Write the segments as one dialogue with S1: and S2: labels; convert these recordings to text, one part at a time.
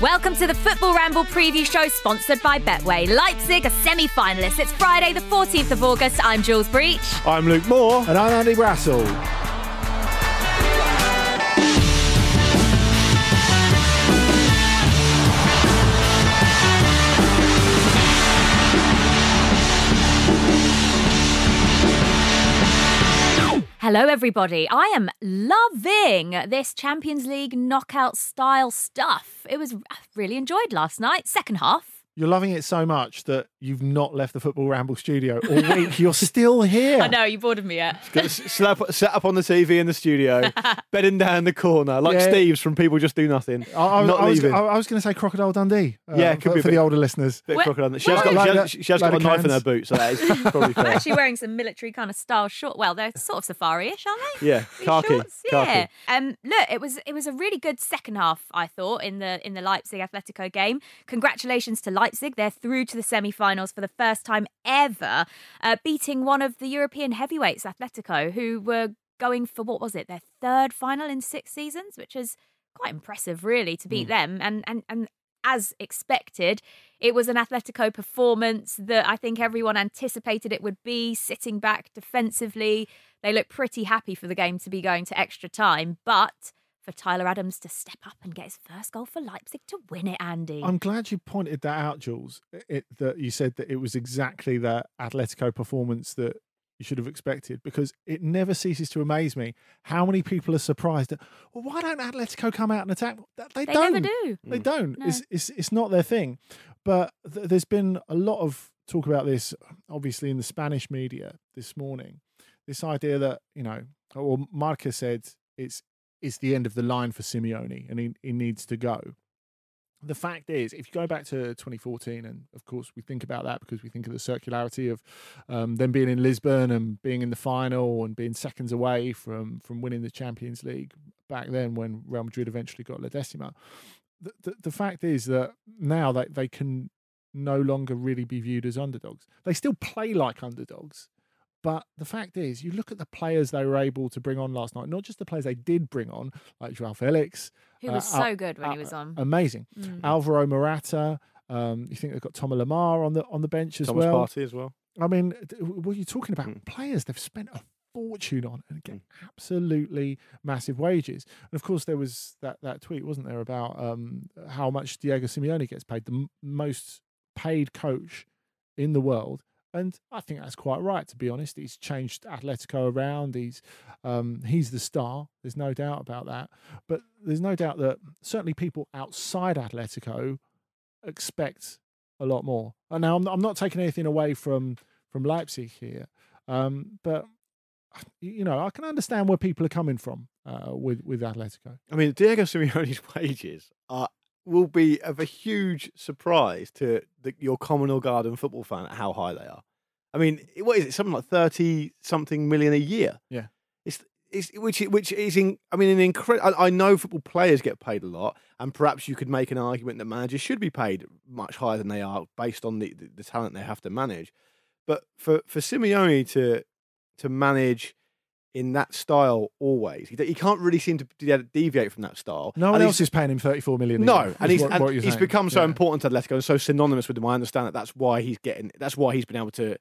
S1: Welcome to the Football Ramble preview show sponsored by Betway. Leipzig are semi finalists. It's Friday, the 14th of August. I'm Jules Breach.
S2: I'm Luke Moore.
S3: And I'm Andy Brassel.
S1: Hello, everybody. I am loving this Champions League knockout style stuff. It was really enjoyed last night, second half.
S3: You're loving it so much that you've not left the Football Ramble studio all week. You're still here.
S1: I know, you bored of me yet.
S2: Slap, set up on the TV in the studio, bedding down in the corner, like
S3: Yeah.
S2: Steve's from People Just Do Nothing.
S3: I, I,
S2: not
S3: I was,
S2: leaving.
S3: I, I was going to say Crocodile Dundee. uh,
S2: Yeah, it could be
S3: for
S2: bit-
S3: the older listeners.
S2: Bit
S1: Where-
S2: crocodile. She has
S1: where-
S2: got, she has, she has got a
S3: of
S2: knife in her
S3: cans.
S2: boot, so that is probably
S1: I'm
S2: fair.
S1: actually wearing some military kind of style short. Well, they're sort of safari-ish, aren't they?
S2: Yeah, khaki,
S1: shorts? Yeah.
S2: khaki.
S1: Um, look, it was it was a really good second half. I thought in the in the Leipzig Atletico game. Congratulations to Leipzig. They're through to the semi-finals for the first time ever, uh, beating one of the European heavyweights, Atletico, who were going for what was it their third final in six seasons, which is quite impressive, really, to beat them. And and and as expected, it was an Atletico performance that I think everyone anticipated it would be, sitting back defensively. They look pretty happy for the game to be going to extra time, but for Tyler Adams to step up and get his first goal for Leipzig to win it, Andy.
S3: I'm glad you pointed that out, Jules. It, that you said that it was exactly that Atletico performance that you should have expected because it never ceases to amaze me how many people are surprised that, well, why don't Atletico come out and attack? They,
S1: they
S3: don't.
S1: never do.
S3: They mm. don't.
S1: No.
S3: It's, it's it's not their thing. But th- there's been a lot of talk about this, obviously in the Spanish media this morning. This idea that you know, or Marca said it's it's the end of the line for Simeone, and he, he needs to go. The fact is, if you go back to 2014, and of course we think about that because we think of the circularity of um, them being in Lisbon and being in the final and being seconds away from from winning the Champions League back then when Real Madrid eventually got La Decima the, the, the fact is that now they, they can no longer really be viewed as underdogs. They still play like underdogs, but the fact is, you look at the players they were able to bring on last night, not just the players they did bring on, like Joao Felix.
S1: He was
S3: uh,
S1: so good when he
S3: uh,
S1: was on.
S3: Amazing.
S1: Mm.
S3: Alvaro Morata. Um, you think they've got Thomas Lemar on the on the bench as well?
S2: Thomas
S3: well.
S2: Partey as well.
S3: I mean, th- what are you talking about?
S2: Mm.
S3: Players they've spent a fortune on and get absolutely massive wages. And of course, there was that, that tweet, wasn't there, about um, how much Diego Simeone gets paid, the m- most paid coach in the world. And I think that's quite right, to be honest. He's changed Atletico around. He's um, he's the star. There's no doubt about that. But there's no doubt that certainly people outside Atletico expect a lot more. And now I'm, I'm not taking anything away from from Leipzig here, um, but you know I can understand where people are coming from uh, with with Atletico.
S2: I mean, Diego Simeone's wages are will be of a huge surprise to the, your Commonwealth Garden football fan at how high they are. I mean, what is it? Something like thirty something million a year.
S3: Yeah.
S2: it's it's which which is in. I mean, an incredible. I, I know football players get paid a lot, and perhaps you could make an argument that managers should be paid much higher than they are based on the, the, the talent they have to manage. But for for Simeone to to manage in that style always, he, he can't really seem to deviate from that style.
S3: No one
S2: And
S3: else is paying him 34 million.
S2: no,
S3: year,
S2: and he's
S3: what-
S2: and
S3: what
S2: he's
S3: saying.
S2: become so
S3: Yeah.
S2: important to Atletico and so synonymous with them. I understand that that's why he's getting. That's why he's been able to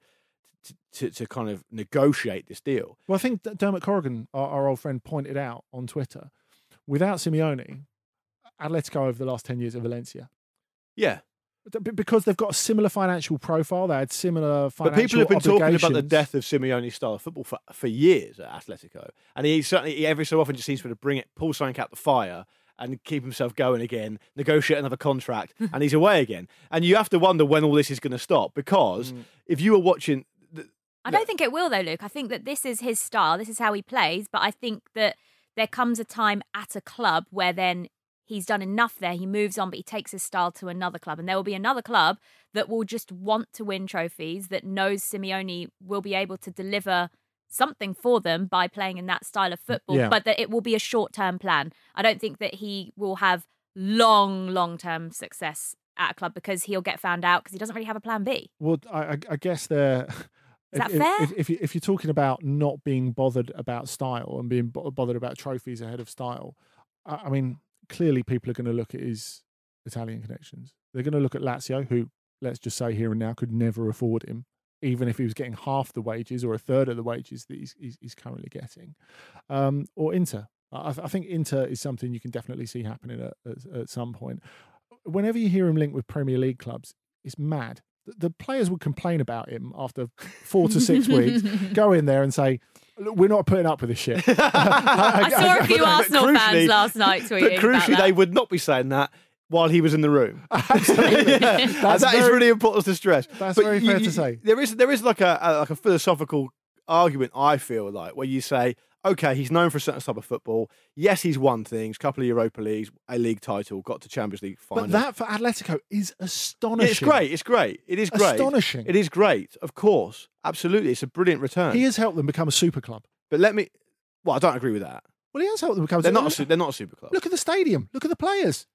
S2: to, to, to kind of negotiate this deal.
S3: Well, I think Dermot Corrigan, our, our old friend, pointed out on Twitter, without Simeone, Atletico over the last 10 years are Valencia.
S2: Yeah,
S3: Because they've got a similar financial profile, they had similar financial But
S2: people have been talking about the death of Simeone's style of football for, for years at Atletico, and he certainly he every so often just seems to bring it, pull something out the fire. And keep himself going again, negotiate another contract, and he's away again. And you have to wonder when all this is going to stop because
S3: Mm.
S2: if you were watching, the,
S1: I don't think it will though, Luke. I think that this is his style. This is how he plays. But I think that there comes a time at a club where then he's done enough there. He moves on, but he takes his style to another club, and there will be another club that will just want to win trophies. That knows Simeone will be able to deliver something for them by playing in that style of football,
S3: Yeah.
S1: but that it will be a short term plan. I don't think that he will have long, long term success at a club because he'll get found out because he doesn't really have a plan B.
S3: Well, I, I- I guess they're.
S1: Is that
S3: if,
S1: fair?
S3: If, if, you- if you're talking about not being bothered about style and being bothered about trophies ahead of style, I, I mean, clearly people are going to look at his Italian connections. They're going to look at Lazio, who, let's just say here and now, could never afford him, even if he was getting half the wages or a third of the wages that he's, he's, he's currently getting, um, or Inter. I, I think Inter is something you can definitely see happening at, at, at some point. Whenever you hear him linked with Premier League clubs, it's mad. The, the players would complain about him after four to six weeks, go in there and say, Look, we're not putting up with this shit.
S1: I saw a few
S2: but
S1: Arsenal
S2: crucially-
S1: fans last night
S2: But
S1: tweeting about
S2: crucially,
S1: that.
S2: they would not be saying that while he was in the room.
S3: Absolutely.
S2: Yeah,
S3: That's
S2: that is
S3: very-
S2: really important to stress.
S3: That's
S2: But
S3: very
S2: you-
S3: fair to say.
S2: There is there is like a, a like a philosophical argument I feel like where you say, okay, he's known for a certain type of football. Yes, he's won things, couple of Europa leagues, a league title, got to Champions League final.
S3: But that for Atletico is
S2: Yeah,
S3: astonishing.
S2: it's great. It's great. It is great.
S3: Astonishing.
S2: It is great. Of course, absolutely. It's a brilliant return.
S3: He has helped them become a super club.
S2: but let me. Well, I don't agree with that.
S3: Well, he has helped them become.
S2: They're not. A, they're not a super club.
S3: Look at the stadium. Look at the players.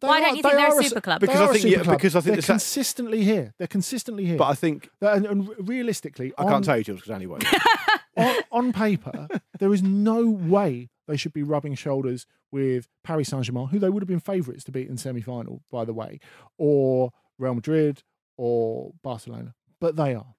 S3: They
S1: Why
S3: are-
S1: don't you
S3: they
S1: think they're a super club?
S2: Because I
S3: are a
S2: think- yeah,
S3: super club.
S2: because I think
S3: they're
S2: the sa-
S3: consistently here. They're consistently here.
S2: But I think
S3: and, and realistically,
S2: I
S3: on,
S2: can't tell you, Jules, because anyway.
S3: on, on paper, there is no way they should be rubbing shoulders with Paris Saint Germain, who they would have been favourites to beat in semi final, by the way, or Real Madrid or Barcelona. But they are.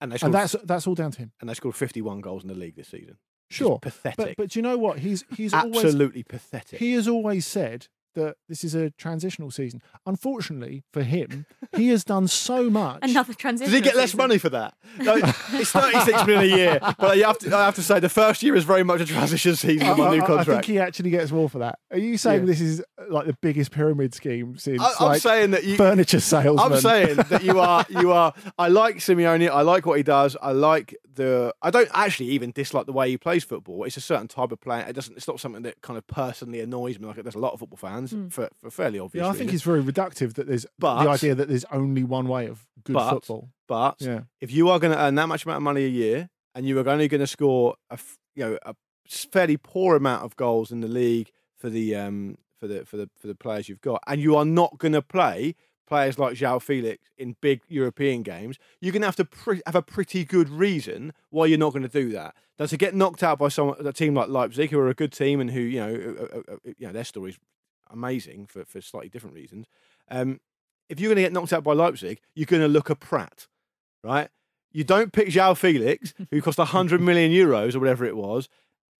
S2: And they
S3: And that's that's all down to him.
S2: and they scored 51 goals in the league this season. Which is
S3: Sure.
S2: pathetic.
S3: But but do you know what? He's he's always
S2: Absolutely pathetic.
S3: he has always said that this is a transitional season. Unfortunately for him, he has done so much.
S1: Another transition.
S2: Does he get less money for that? No, it's 36 million a year, but you have to, I have to say the first year is very much a transition season
S3: I,
S2: of my
S3: I-
S2: new
S3: I think he actually gets more for that. Are you saying
S2: Yeah.
S3: this is uh, like the biggest pyramid scheme since
S2: I, I'm
S3: like
S2: saying that you.
S3: furniture salesman?
S2: I'm saying that you are you are. I like Simeone. I like what he does. I like the. I don't actually even dislike the way he plays football. It's a certain type of player. It doesn't. It's not something that kind of personally annoys me. Like there's a lot of football fans for, for fairly obvious.
S3: yeah, I think it's very reductive that there's
S2: But-
S3: the idea that there's only one way of good
S2: But-
S3: football.
S2: But
S3: Yeah.
S2: if you are going to earn that much amount of money a year and you are only going to score a you know a fairly poor amount of goals in the league for the um for the for the for the players you've got and you are not going to play players like João Felix in big European games you're going to have to pre- have a pretty good reason why you're not going to do that now to get knocked out by someone a team like Leipzig who are a good team and who you know uh, uh, uh, you know their story's amazing for for slightly different reasons um if you're going to get knocked out by Leipzig you're going to look a prat right? You don't pick João Felix, who cost 100 million euros or whatever it was,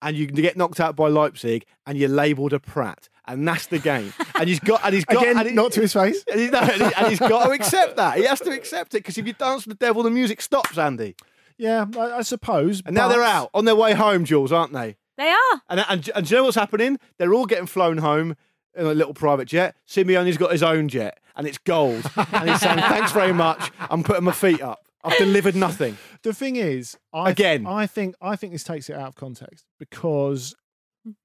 S2: and you get knocked out by Leipzig and you're labelled a prat. And that's the game. And he's got, and he's got,
S3: Again,
S2: and he-
S3: not to his face.
S2: and, he, no, and, he, and he's got to accept that. He has to accept it because if you dance with the devil, the music stops, Andy.
S3: Yeah, I, I suppose.
S2: And now they're out on their way home, Jules, aren't they?
S1: They are.
S2: And, and, and do you know what's happening? They're all getting flown home in a little private jet. Simeone's got his own jet and it's gold. and he's saying, thanks very much. I'm putting my feet up. I've delivered nothing.
S3: The thing is, I
S2: Again.
S3: I think I think this takes it out of context because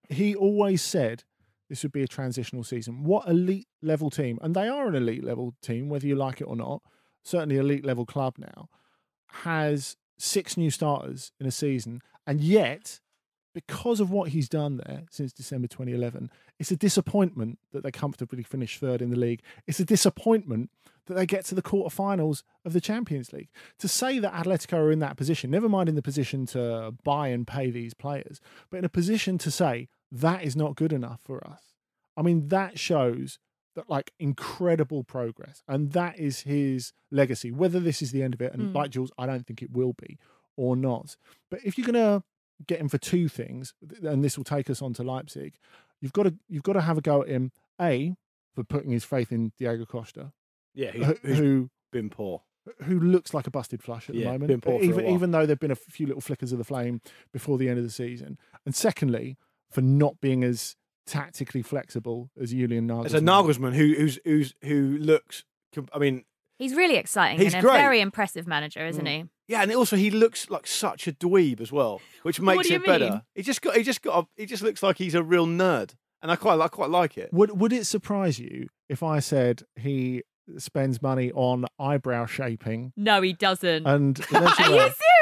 S3: he always said this would be a transitional season. What elite level team, and they are an elite level team, whether you like it or not. Certainly, elite level club now has six new starters in a season, and yet. Because of what he's done there since December 2011, it's a disappointment that they comfortably finish third in the league. It's a disappointment that they get to the quarterfinals of the Champions League. To say that Atletico are in that position, never mind in the position to buy and pay these players, but in a position to say that is not good enough for us. I mean, that shows that like incredible progress, and that is his legacy. Whether this is the end of it, and
S1: Mm.
S3: like Jules, I don't think it will be or not. But if you're gonna get him for two things, and this will take us on to Leipzig, you've got to you've got to have a go at him. A for putting his faith in Diego Costa,
S2: Yeah,
S3: who,
S2: who's, who's
S3: who
S2: been poor.
S3: who looks like a busted flush at the moment.
S2: been poor
S3: even even though there've been a few little flickers of the flame before the end of the season. And secondly, for not being as tactically flexible as Julian Nagelsmann.
S2: It's a Nagelsmann who who's who's who looks. I mean,
S1: He's really exciting
S2: He's
S1: and a very impressive manager, isn't mm. he?
S2: Yeah, and also he looks like such a dweeb as well, which
S1: What
S2: makes
S1: do
S2: it
S1: you
S2: better.
S1: mean?
S2: He just got he just got a, he just looks like he's a real nerd, and I quite I quite like it.
S3: Would would it surprise you if I said he spends money on eyebrow shaping
S1: No, he doesn't.
S3: and
S1: Are you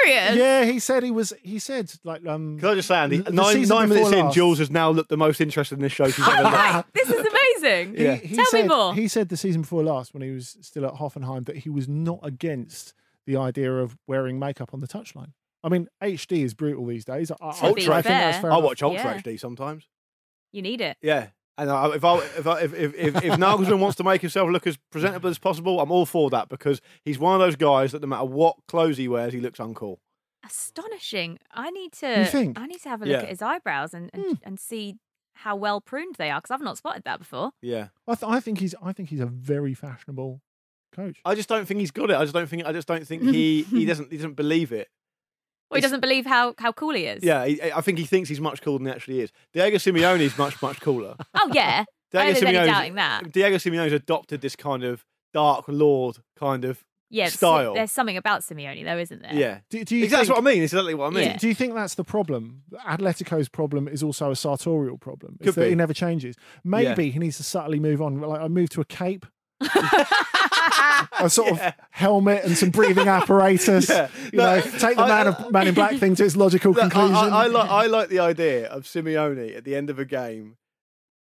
S1: serious?
S3: yeah, he said he was. He said like um.
S2: Can I just say, Andy,
S3: The- the
S2: nine nine
S3: before
S2: minutes in,
S3: last-
S2: Jules has now looked the most interested in this show she's ever looked.
S1: This is amazing.
S3: He,
S2: Yeah.
S3: he
S1: Tell
S3: said,
S1: me more.
S3: He said the season before last, when he was still at Hoffenheim, that he was not against the idea of wearing makeup on the touchline. I mean, HD is brutal these days. I, I,
S1: To
S3: I think that's
S1: fair.
S3: fair
S2: I
S3: enough.
S2: watch Ultra
S1: Yeah.
S2: HD sometimes.
S1: You need it.
S2: Yeah, And I, if, I, if, I, if, if, if, if Nagelsmann wants to make himself look as presentable as possible, I'm all for that because he's one of those guys that no matter what clothes he wears, he looks uncool.
S1: Astonishing. I need to.
S3: think?
S1: I need to have a look
S2: Yeah.
S1: at his eyebrows and and, hmm. and see how well pruned they are because I've not spotted that before.
S2: Yeah.
S3: I, th- I think he's I think he's a very fashionable coach.
S2: I just don't think he's got it. I just don't think. I just don't think he he doesn't he doesn't believe it.
S1: Well, he
S2: It's-
S1: doesn't believe how how cool he is.
S2: Yeah, he, I think he thinks he's much cooler than he actually is. Diego Simeone is much much cooler.
S1: Oh yeah. I don't
S2: Diego
S1: think there's any doubting that.
S2: Diego Simeone's adopted this kind of dark lord kind of
S1: Yeah. it's-
S2: style.
S1: There's something about Simeone though, isn't there?
S2: yeah.
S3: Do, do you
S2: Exactly
S3: think,
S2: what I mean. It's exactly what I mean.
S1: Yeah.
S3: Do you think that's the problem? Atletico's problem is also a sartorial problem. It's
S2: Could
S3: that
S2: be.
S3: he never changes. Maybe he needs to subtly move on. Like I moved to a cape, a sort of helmet and some breathing apparatus.
S2: Yeah.
S3: You
S2: No,
S3: know, take the
S2: I-
S3: man of Man in Black thing to its logical
S2: Look, I,
S3: conclusion.
S2: I, I, like, I like the idea of Simeone at the end of a game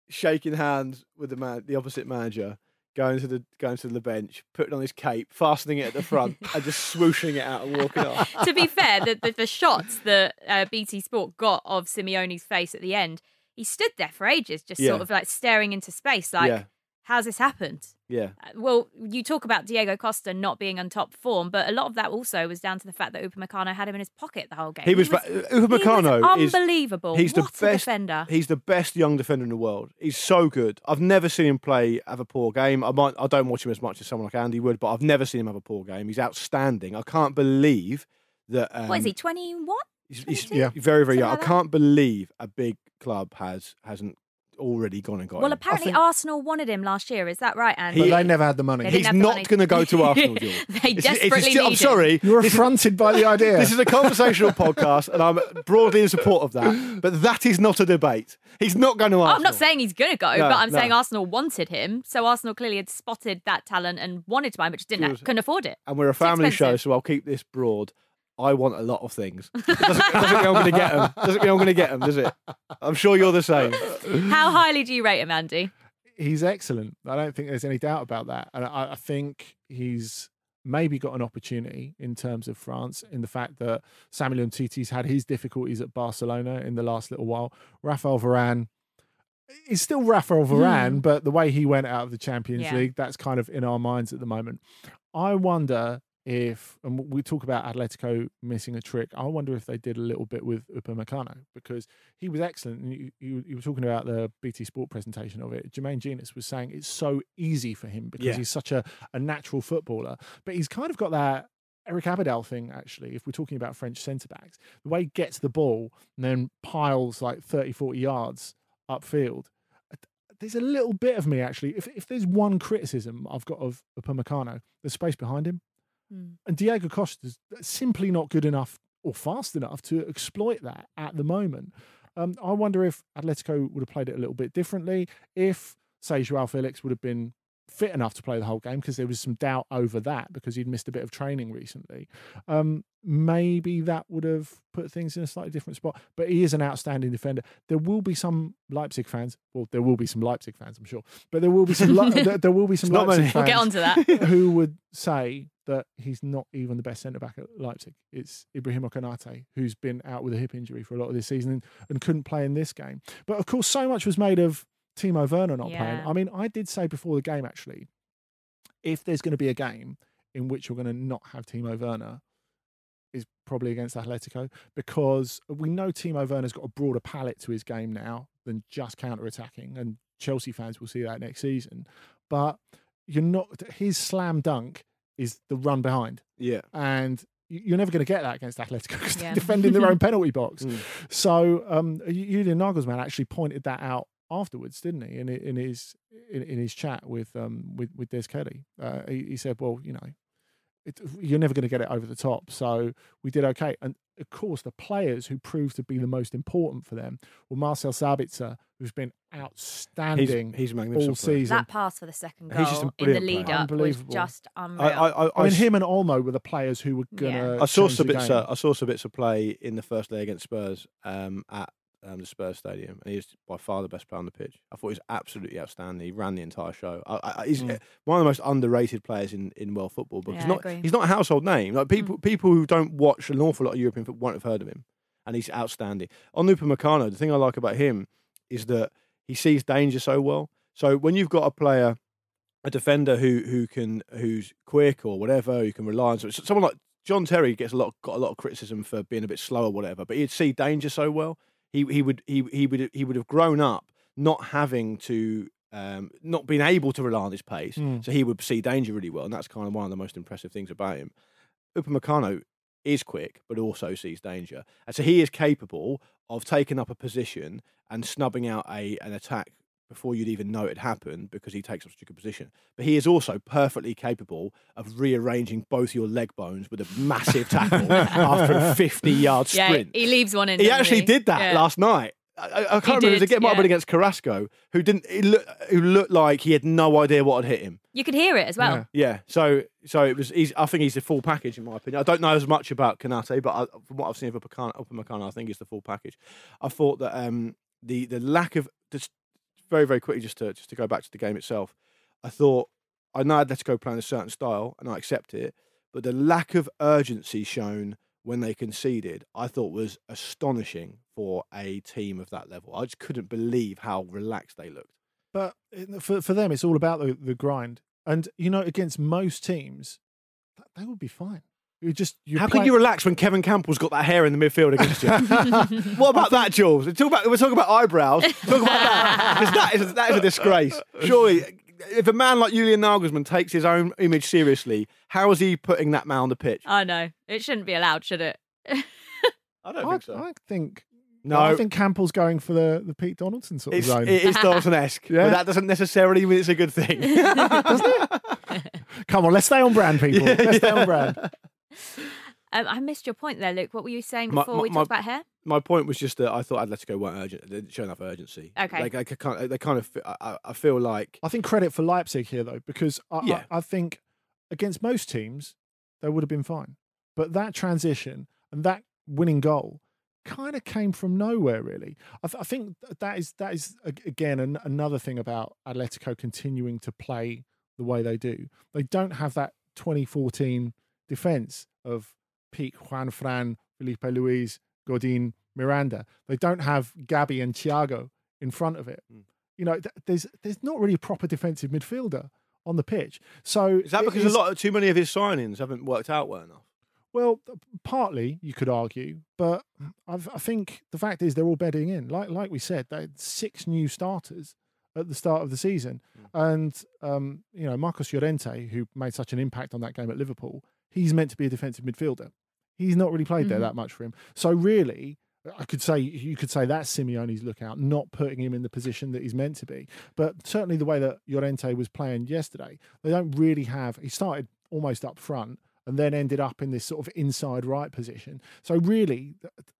S2: shaking hands with the man, the opposite manager, going to the going to the bench, putting on his cape, fastening it at the front, and just swooshing it out and walking off.
S1: to be fair, the, the, the shots that uh, BT Sport got of Simeone's face at the end, he stood there for ages, just
S2: Yeah.
S1: sort of like staring into space, like,
S2: yeah,
S1: how's this happened?
S2: yeah,
S1: Uh, Well, you talk about Diego Costa not being on top form, but a lot of that also was down to the fact that Upamecano had him in his pocket the whole game.
S2: he was.
S1: was,
S2: ba-
S1: he was
S2: Upamecano is.
S1: unbelievable.
S2: He's the
S1: what a
S2: best.
S1: defender.
S2: He's the best young defender in the world. He's so good. I've never seen him play have a poor game. I might. I don't watch him as much as someone like Andy would, but I've never seen him have a poor game. He's outstanding. I can't believe that. Um,
S1: what is he? Twenty one?
S2: He's, he's
S3: Yeah.
S2: very, very
S1: Something
S2: young.
S1: like
S2: I can't believe a big club has hasn't already gone and got
S1: Well,
S2: him.
S1: apparently
S3: think-
S1: Arsenal wanted him last year. Is that right, Andy?
S3: but they never had the money.
S2: He's
S1: the
S2: not going to go to Arsenal,
S1: they
S2: It's- it's
S1: desperately
S2: just- I'm
S1: him.
S2: sorry.
S3: You're
S2: This
S3: affronted by the idea.
S2: this is a conversational podcast, and I'm broadly in support of that. But that is not a debate. He's not going to Arsenal.
S1: I'm not saying he's going to go,
S2: No,
S1: but I'm
S2: no.
S1: saying Arsenal wanted him. So Arsenal clearly had spotted that talent and wanted to buy him, but just didn't
S2: Good.
S1: couldn't afford it.
S2: And we're a family show, so I'll keep this broad. I want a lot of things. Doesn't, doesn't mean I'm going to get them. Doesn't mean I'm going to get them, does it? I'm sure you're the same.
S1: How highly do you rate him, Andy?
S3: he's excellent. I don't think there's any doubt about that. And I, I think he's maybe got an opportunity in terms of France in the fact that Samuel Umtiti's had his difficulties at Barcelona in the last little while. Rafael Varane is still Rafael hmm. Varane, but the way he went out of the Champions
S1: Yeah.
S3: League, that's kind of in our minds at the moment. I wonder if, and we talk about Atletico missing a trick, I wonder if they did a little bit with Upamecano because he was excellent. And you, you, you were talking about the BT Sport presentation of it. Jermaine Jenas was saying it's so easy for him because
S2: Yeah.
S3: he's such a, a natural footballer, but he's kind of got that Eric Abidal thing, actually, if we're talking about French centre backs, the way he gets the ball and then piles like 30, 40 yards upfield. uh, There's a little bit of me actually. If if there's one criticism I've got of Upamecano, the space behind him,
S1: Hmm.
S3: and Diego Costa's simply not good enough or fast enough to exploit that at the moment. Um, I wonder if Atletico would have played it a little bit differently. If, say, Joao Felix would have been fit enough to play the whole game because there was some doubt over that because he'd missed a bit of training recently. Um, maybe that would have put things in a slightly different spot. But he is an outstanding defender. There will be some Leipzig fans. Well, there will be some Leipzig fans, I'm sure. But there will be some. Le- there, there will be some Leipzig fans
S1: We'll get onto that.
S3: who would say that he's not even the best centre back at Leipzig. It's Ibrahim Konate, who's been out with a hip injury for a lot of this season and, and couldn't play in this game. But of course, so much was made of Timo Werner not playing. I mean, I did say before the game actually, if there's going to be a game in which you're going to not have Timo Werner, is probably against Atletico because we know Timo Werner's got a broader palette to his game now than just counter attacking, and Chelsea fans will see that next season. But you're not his slam dunk is the run behind,
S2: Yeah.
S3: and you- you're never going to get that against Atletico because
S1: Yeah.
S3: they're defending their own penalty box.
S2: Mm.
S3: So um, Julian Nagelsmann actually pointed that out afterwards, didn't he? In in his in, in his chat with um with with Des Kelly, uh, he, he said, "Well, you know, it, you're never going to get it over the top." So we did okay, and of course, the players who proved to be the most important for them were Marcel Sabitzer, who's been outstanding
S2: he's
S3: all
S2: magnificent. player.
S3: season.
S1: That pass for the second goal
S2: He's just
S1: in the lead
S2: player.
S1: up was just unreal.
S2: I, I, I,
S3: I mean, him and Olmo were the players who were gonna.
S2: I saw
S3: change the
S2: Sabitzer.
S3: game.
S2: I saw Sabitzer play in the first leg against Spurs um, at um, the Spurs stadium, and he was by far the best player on the pitch. I thought he was absolutely outstanding. He ran the entire show. I, I, he's
S3: Mm.
S2: one of the most underrated players in, in world football because
S1: Yeah, I
S2: not he's not a household name. Like people people who don't watch an awful lot of European football won't have heard of him, and he's outstanding. On Upamecano, the thing I like about him is that he sees danger so well. So when you've got a player, a defender who who can who's quick or whatever, you can rely on. Someone like John Terry gets a lot got a lot of criticism for being a bit slow or whatever, but he'd see danger so well. He he would he he would he would have grown up not having to um, not being able to rely on his pace,
S3: Mm.
S2: so he would see danger really well, and that's kind of one of the most impressive things about him. Upamecano is quick, but also sees danger, and so he is capable of taking up a position and snubbing out a an attack before you'd even know it happened because he takes up such a good position. But he is also perfectly capable of rearranging both your leg bones with a massive tackle after a 50 yard
S1: Yeah,
S2: sprint.
S1: he leaves one in.
S2: He
S1: doesn't
S2: actually did that
S1: Yeah.
S2: last night. I, I- I can't
S1: He
S2: remember. It was
S1: did,
S2: again, might have been
S1: yeah.
S2: against Carrasco, who didn't. He look, who looked like he had no idea what had hit him.
S1: You could hear it as well.
S3: Yeah.
S2: Yeah, so so it was. He's, I think he's the full package in my opinion. I don't know as much about Konate, but I, from what I've seen of Upamecano, Upamecano, I think he's the full package. I thought that um, the the lack of just very very quickly just to just to go back to the game itself. I thought I know Atletico playing a certain style and I accept it, but the lack of urgency shown when they conceded, I thought was astonishing for a team of that level. I just couldn't believe how relaxed they looked.
S3: But for for them, it's all about the, the grind. And you know, against most teams, they would be fine. You just you
S2: How can you relax when Kevin Kampl's got that hair in the midfield against you? what about that, Jules? Talk about, we're talking about eyebrows. Talk about that. 'Cause that is, that is a disgrace. Surely, if a man like Julian Nagelsmann takes his own image seriously, how is he putting that man on the pitch?
S1: I know it shouldn't be allowed, should it?
S2: I don't
S3: I,
S2: think so.
S3: I think
S2: no,
S3: I think Kampl's going for the, the Pete Donaldson sort of
S2: it's,
S3: zone.
S2: it is Dawson-esque,
S3: Yeah.
S2: but that doesn't necessarily mean it's a good thing.
S3: Come on, let's stay on brand, people.
S2: Yeah,
S3: let's stay on brand.
S1: Um, I missed your point there, Luke. What were you saying before
S2: my-
S1: we
S2: my-
S1: talked about hair?
S2: My point was just that I thought Atletico weren't urgent. They didn't show enough urgency.
S1: Okay.
S2: Like, they kind of, they kind of, I- I, I feel like
S3: I think credit for Leipzig here though, because I,
S2: Yeah.
S3: I, I think against most teams they would have been fine, but that transition and that winning goal kind of came from nowhere. Really, I, th- I think that is that is again an, another thing about Atletico continuing to play the way they do. They don't have that 2014 defense of Pete, Juan Fran, Filipe Luis, Godin, Miranda. They don't have Gabi and Tiago in front of it.
S2: Mm.
S3: You know, th- there's there's not really a proper defensive midfielder on the pitch. So
S2: is that because
S3: is-
S2: a lot, too many of his signings haven't worked out well enough?
S3: well, partly you could argue, but I've, I think the fact is they're all bedding in. Like like we said, they had six new starters at the start of the season, and um, you know Marcos Llorente, who made such an impact on that game at Liverpool, he's meant to be a defensive midfielder. He's not really played there
S1: Mhm.
S3: that much for him. So really. I could say you could say that's Simeone's lookout, not putting him in the position that he's meant to be. But certainly the way that Llorente was playing yesterday, they don't really have. He started almost up front, and then ended up in this sort of inside right position. So really,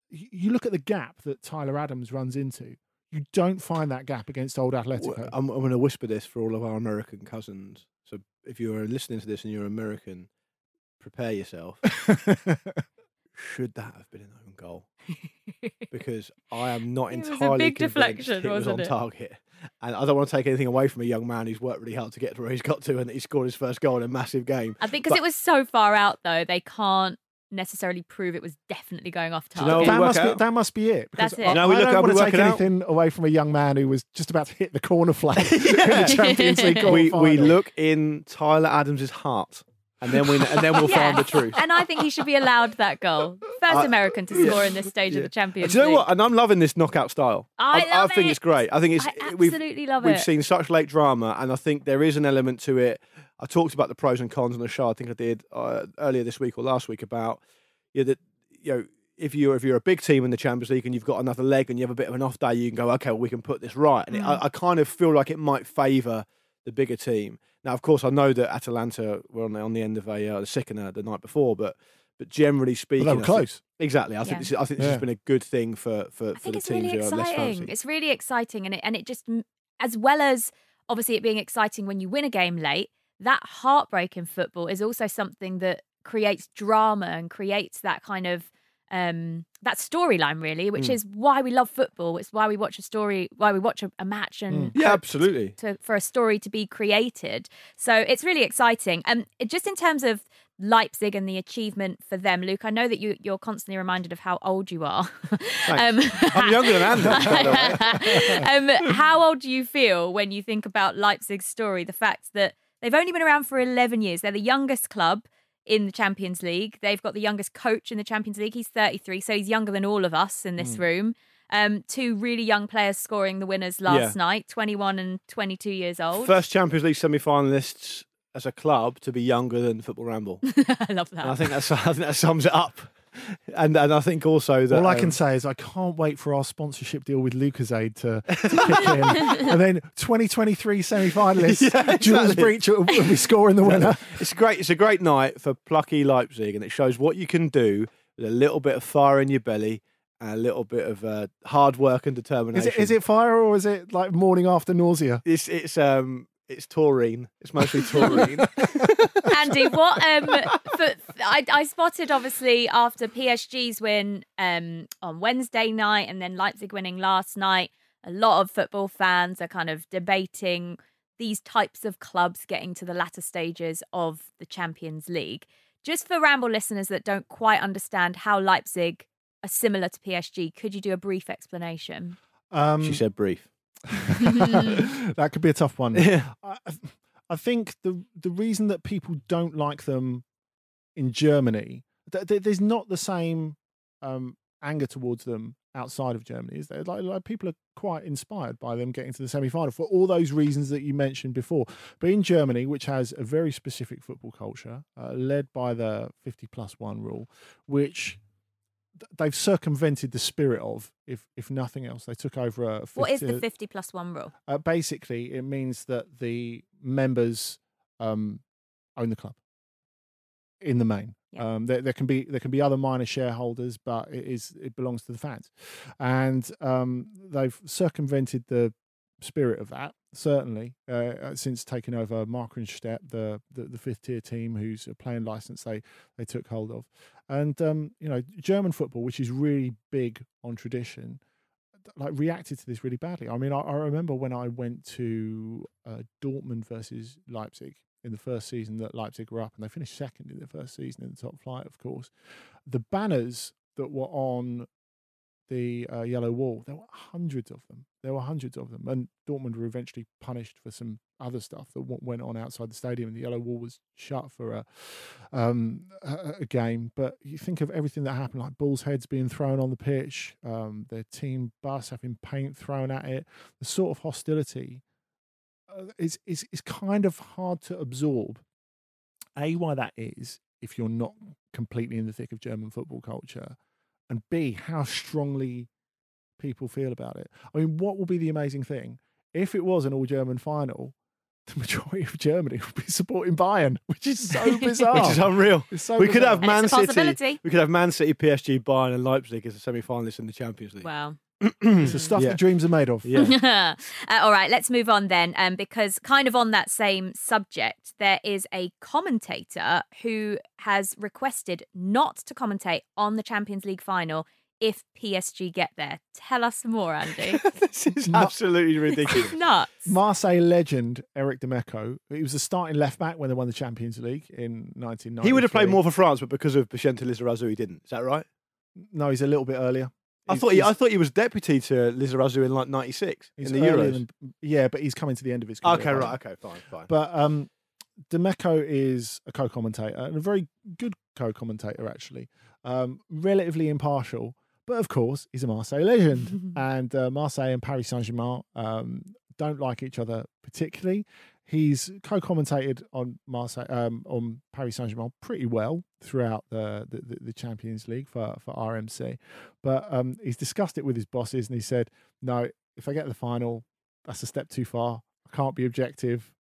S3: you look at the gap that Tyler Adams runs into. You don't find that gap against old Atletico.
S2: I'm, I'm going to whisper this for all of our American cousins. So if you're listening to this and you're American, prepare yourself. Should that have been an own goal? Because I am not
S1: It was a
S2: entirely
S1: big
S2: convinced
S1: deflection,
S2: it was
S1: wasn't
S2: on
S1: it?
S2: target. And I don't want to take anything away from a young man who's worked really hard to get to where he's got to and that he scored his first goal in a massive game.
S1: I think because it was so far out, though, they can't necessarily prove it was definitely going off
S2: Do you know
S1: target.
S3: that must be that must be it. Because
S1: That's it.
S3: I,
S2: Now we
S3: I
S2: look
S3: don't
S2: up,
S3: want to take
S2: it out.
S3: anything away from a young man who was just about to hit the corner flag in the Champions League
S2: we, we look in Tyler Adams's heart and then we and then we'll find the truth.
S1: And I think he should be allowed that goal. First
S2: I-
S1: American to
S2: yeah,
S1: score in this stage
S2: yeah.
S1: of the Champions
S2: Do you know
S1: League.
S2: what? And I'm loving this knockout style.
S1: I
S2: I,
S1: love
S2: think
S1: it.
S2: it's great. I think it's
S1: I
S2: we've
S1: absolutely love
S2: we've seen such late drama, and I think there is an element to it. I talked about the pros and cons on the show. I think I did uh, earlier this week or last week about you know, that you know if you're if you're a big team in the Champions League and you've got another leg and you have a bit of an off day, you can go okay, well, we can put this right. And it,
S1: Mm.
S2: I, I kind of feel like it might favour the bigger team. Now, of course, I know that Atalanta were on the, on the end of a uh, sickener the night before, but but generally speaking,
S3: Well, they were
S2: I think-
S3: close.
S2: exactly. I
S1: Yeah.
S2: think this, is- I think this
S3: Yeah.
S2: has been a good thing for for,
S1: I
S2: for
S1: think
S2: the
S1: it's
S2: teams
S1: really
S2: who are less
S1: exciting.
S2: fancy.
S1: It's really exciting, and it and it just as well as obviously it being exciting when you win a game late. That heartbreak in football is also something that creates drama and creates that kind of um, that storyline really, which
S2: Mm.
S1: is why we love football. It's why we watch a story, why we watch a, a match, and
S2: Yeah, absolutely.
S1: to, for a story to be created. So it's really exciting. And it, just in terms of Leipzig and the achievement for them, Luke, I know that you, you're constantly reminded of how old you are. Um,
S2: I'm younger than the
S1: um, how old do you feel when you think about Leipzig's story? The fact that they've only been around for 11 years. They're the youngest club in the Champions League. They've got the youngest coach in the Champions League. He's 33, so he's younger than all of us in this room. Um, two really young players scoring the winners last
S2: Yeah.
S1: night, 21 and 22 years old.
S2: First Champions League semi-finalists as a club to be younger than Football Ramble.
S1: I love that.
S2: And I think that's I think that sums it up. And and I think also that
S3: All I
S2: um,
S3: can say is I can't wait for our sponsorship deal with Lucozade to, to kick in, and then 2023 semi-finalists,
S2: Yeah,
S3: Jules
S2: exactly.
S3: Breach will, will be scoring the winner.
S2: It's great. It's a great night for plucky Leipzig, and it shows what you can do with a little bit of fire in your belly and a little bit of uh, hard work and determination.
S3: Is it is it fire or is it like morning after nausea?
S2: It's it's um it's taurine. It's mostly taurine.
S1: Andy, what um for, I, I spotted obviously after PSG's win um on Wednesday night and then Leipzig winning last night, a lot of football fans are kind of debating these types of clubs getting to the latter stages of the Champions League. Just for Ramble listeners that don't quite understand how Leipzig are similar to PSG, could you do a brief explanation?
S3: Um,
S2: she said brief.
S3: that could be a tough one.
S2: Yeah.
S3: I, I think the the reason that people don't like them in Germany, th- th- there's not the same um, anger towards them outside of Germany, is there? Like, like people are quite inspired by them getting to the semi final for all those reasons that you mentioned before. But in Germany, which has a very specific football culture, uh, led by the 50 plus one rule, which they've circumvented the spirit of, if if nothing else, they took over a.
S1: What is the
S3: 50
S1: 50 plus one rule?
S3: uh, basically, it means that the members um, own the club in the main.
S1: Yeah.
S3: Um, there, there can be there can be other minor shareholders, but it is it belongs to the fans, and um, they've circumvented the spirit of that certainly uh, uh, since taking over Markranstädt, the, the the fifth tier team, whose playing license they they took hold of, and um, you know German football, which is really big on tradition, like reacted to this really badly. I mean, I, I remember when I went to uh, Dortmund versus Leipzig in the first season that Leipzig were up, and they finished second in the first season in the top flight, of course. The banners that were on the uh, yellow wall, there were hundreds of them. There were hundreds of them, and Dortmund were eventually punished for some other stuff that went on outside the stadium. And the yellow wall was shut for a um, a, a game. But you think of everything that happened, like bulls' heads being thrown on the pitch, um, their team bus having paint thrown at it, the sort of hostility uh, is is is kind of hard to absorb. A, why that is, if you're not completely in the thick of German football culture, and B, how strongly people feel about it. I mean, what will be the amazing thing if it was an all German final? The majority of Germany would be supporting Bayern, which is so bizarre.
S2: Which is unreal.
S3: It's so
S2: we could have Man City. We could have Man City, PSG, Bayern, and Leipzig as the semi-finalists in the Champions League.
S1: Wow.
S3: It's the stuff
S2: Yeah.
S3: that dreams are made of.
S2: Yeah.
S1: uh, all right, let's move on then. Um, because kind of on that same subject, there is a commentator who has requested not to commentate on the Champions League final if PSG get there. Tell us more, Andy.
S2: this is absolutely ridiculous.
S1: it's nuts.
S3: Marseille legend Éric Di Meco. He was the starting left back when they won the Champions League in 1990.
S2: he would have played more for France, but because of Bixente Lizarazu, he didn't. Is that right?
S3: No, he's a little bit earlier.
S2: I thought he, I thought he was deputy to Lizarazu in like '96 in the Euros.
S3: than- yeah, but he's coming to the end of his career.
S2: okay, right. Okay, fine, fine.
S3: But um, Di Meco is a co-commentator and a very good co-commentator actually. Um, relatively impartial, but of course he's a Marseille legend, and uh, Marseille and Paris Saint Germain um, don't like each other particularly. He's co-commentated on Marseille um, on Paris Saint Germain pretty well throughout the, the the- Champions League for for RMC, but um, he's discussed it with his bosses and he said, "No, if I get to the final, that's a step too far. I can't be objective.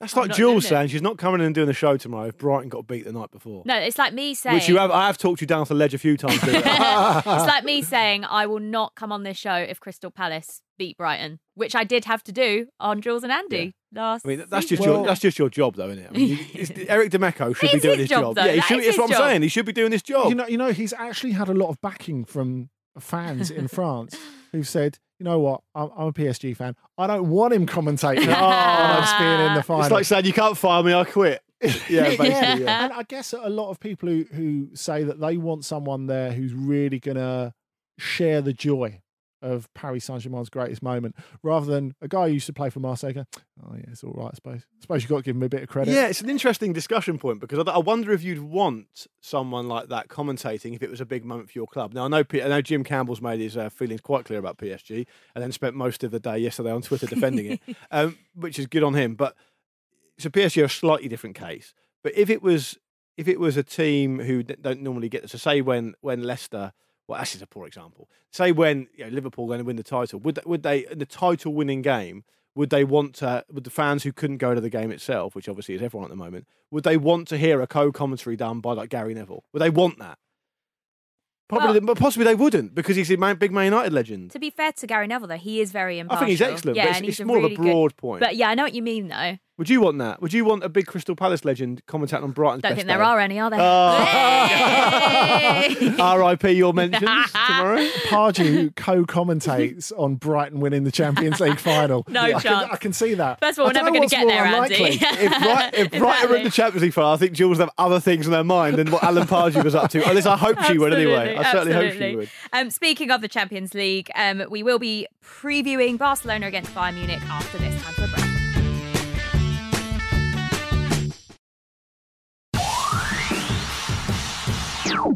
S2: That's
S1: I'm
S2: like Jules saying she's not coming in and doing the show tomorrow if Brighton got beat the night before.
S1: No, it's like me saying.
S2: Which you have, I have talked you down off the ledge a few times.
S1: It's like me saying I will not come on this show if Crystal Palace beat Brighton, which I did have to do on Jules and Andy last.
S2: I mean, that's
S1: season.
S2: just your
S3: Well-
S2: that's just your job, though, isn't it? I mean, you, it's, Éric Di Meco should be doing
S1: his
S2: his
S1: job,
S2: job.
S1: though.
S2: Yeah, he
S1: That
S2: should,
S1: is
S2: that's
S1: his
S2: what I'm saying. He should be doing this job.
S3: You know, you know, he's actually had a lot of backing from fans in France who've said, you know what, I'm, I'm a PSG fan. I don't want him commentating on us being in the final.
S2: it's like saying you can't fire me, I quit. Yeah, basically. Yeah.
S3: And I guess a lot of people who, who say that they want someone there who's really going to share the joy of Paris Saint Germain's greatest moment, rather than a guy who used to play for Marseille. Go, oh yeah, it's all right. I suppose. I suppose you've got to give him a bit of credit.
S2: Yeah, it's an interesting discussion point because I, I wonder if you'd want someone like that commentating if it was a big moment for your club. Now I know P- I know Jim Campbell's made his uh, feelings quite clear about PSG and then spent most of the day yesterday on Twitter defending it, um, which is good on him. But so PSG are a slightly different case. But if it was if it was a team who don't normally get so say when when Leicester well that's just a poor example. Say when you know, Liverpool going to win the title, would they, would they in the title winning game? Would they want to, would the fans who couldn't go to the game itself, which obviously is everyone at the moment, would they want to hear a co-commentary done by like Gary Neville? Would they want that? Probably, but possibly they wouldn't because he's a man, big Man United legend.
S1: To be fair to Gary Neville, though, he is very
S2: I think he's excellent,
S1: Yeah,
S2: but it's,
S1: and
S2: it's
S1: he's a
S2: more
S1: really
S2: of a broad
S1: Good,
S2: point.
S1: but yeah, I know what you mean, though.
S2: Would you want that? Would you want a big Crystal Palace legend commentating on Brighton's
S1: Don't
S2: best
S1: think there
S2: day?
S1: are any, are there?
S2: Oh.
S1: Hey!
S2: R.I.P. your mentions tomorrow.
S3: Pardew co-commentates on Brighton winning the Champions League final.
S1: No
S3: I can,
S1: chance.
S3: I can see that.
S1: First of all,
S3: I
S1: we're
S3: don't
S1: never
S3: know
S1: going to
S3: what's
S1: get
S3: more
S1: there, Andy.
S2: If, Bright, if Brighton were in the Champions League final, I think Jules would have other things on their mind than what Alan Pardew was up to. At least I hope she would anyway. I certainly hope she would.
S1: Um, speaking of the Champions League, um, we will be previewing Barcelona against Bayern Munich after this time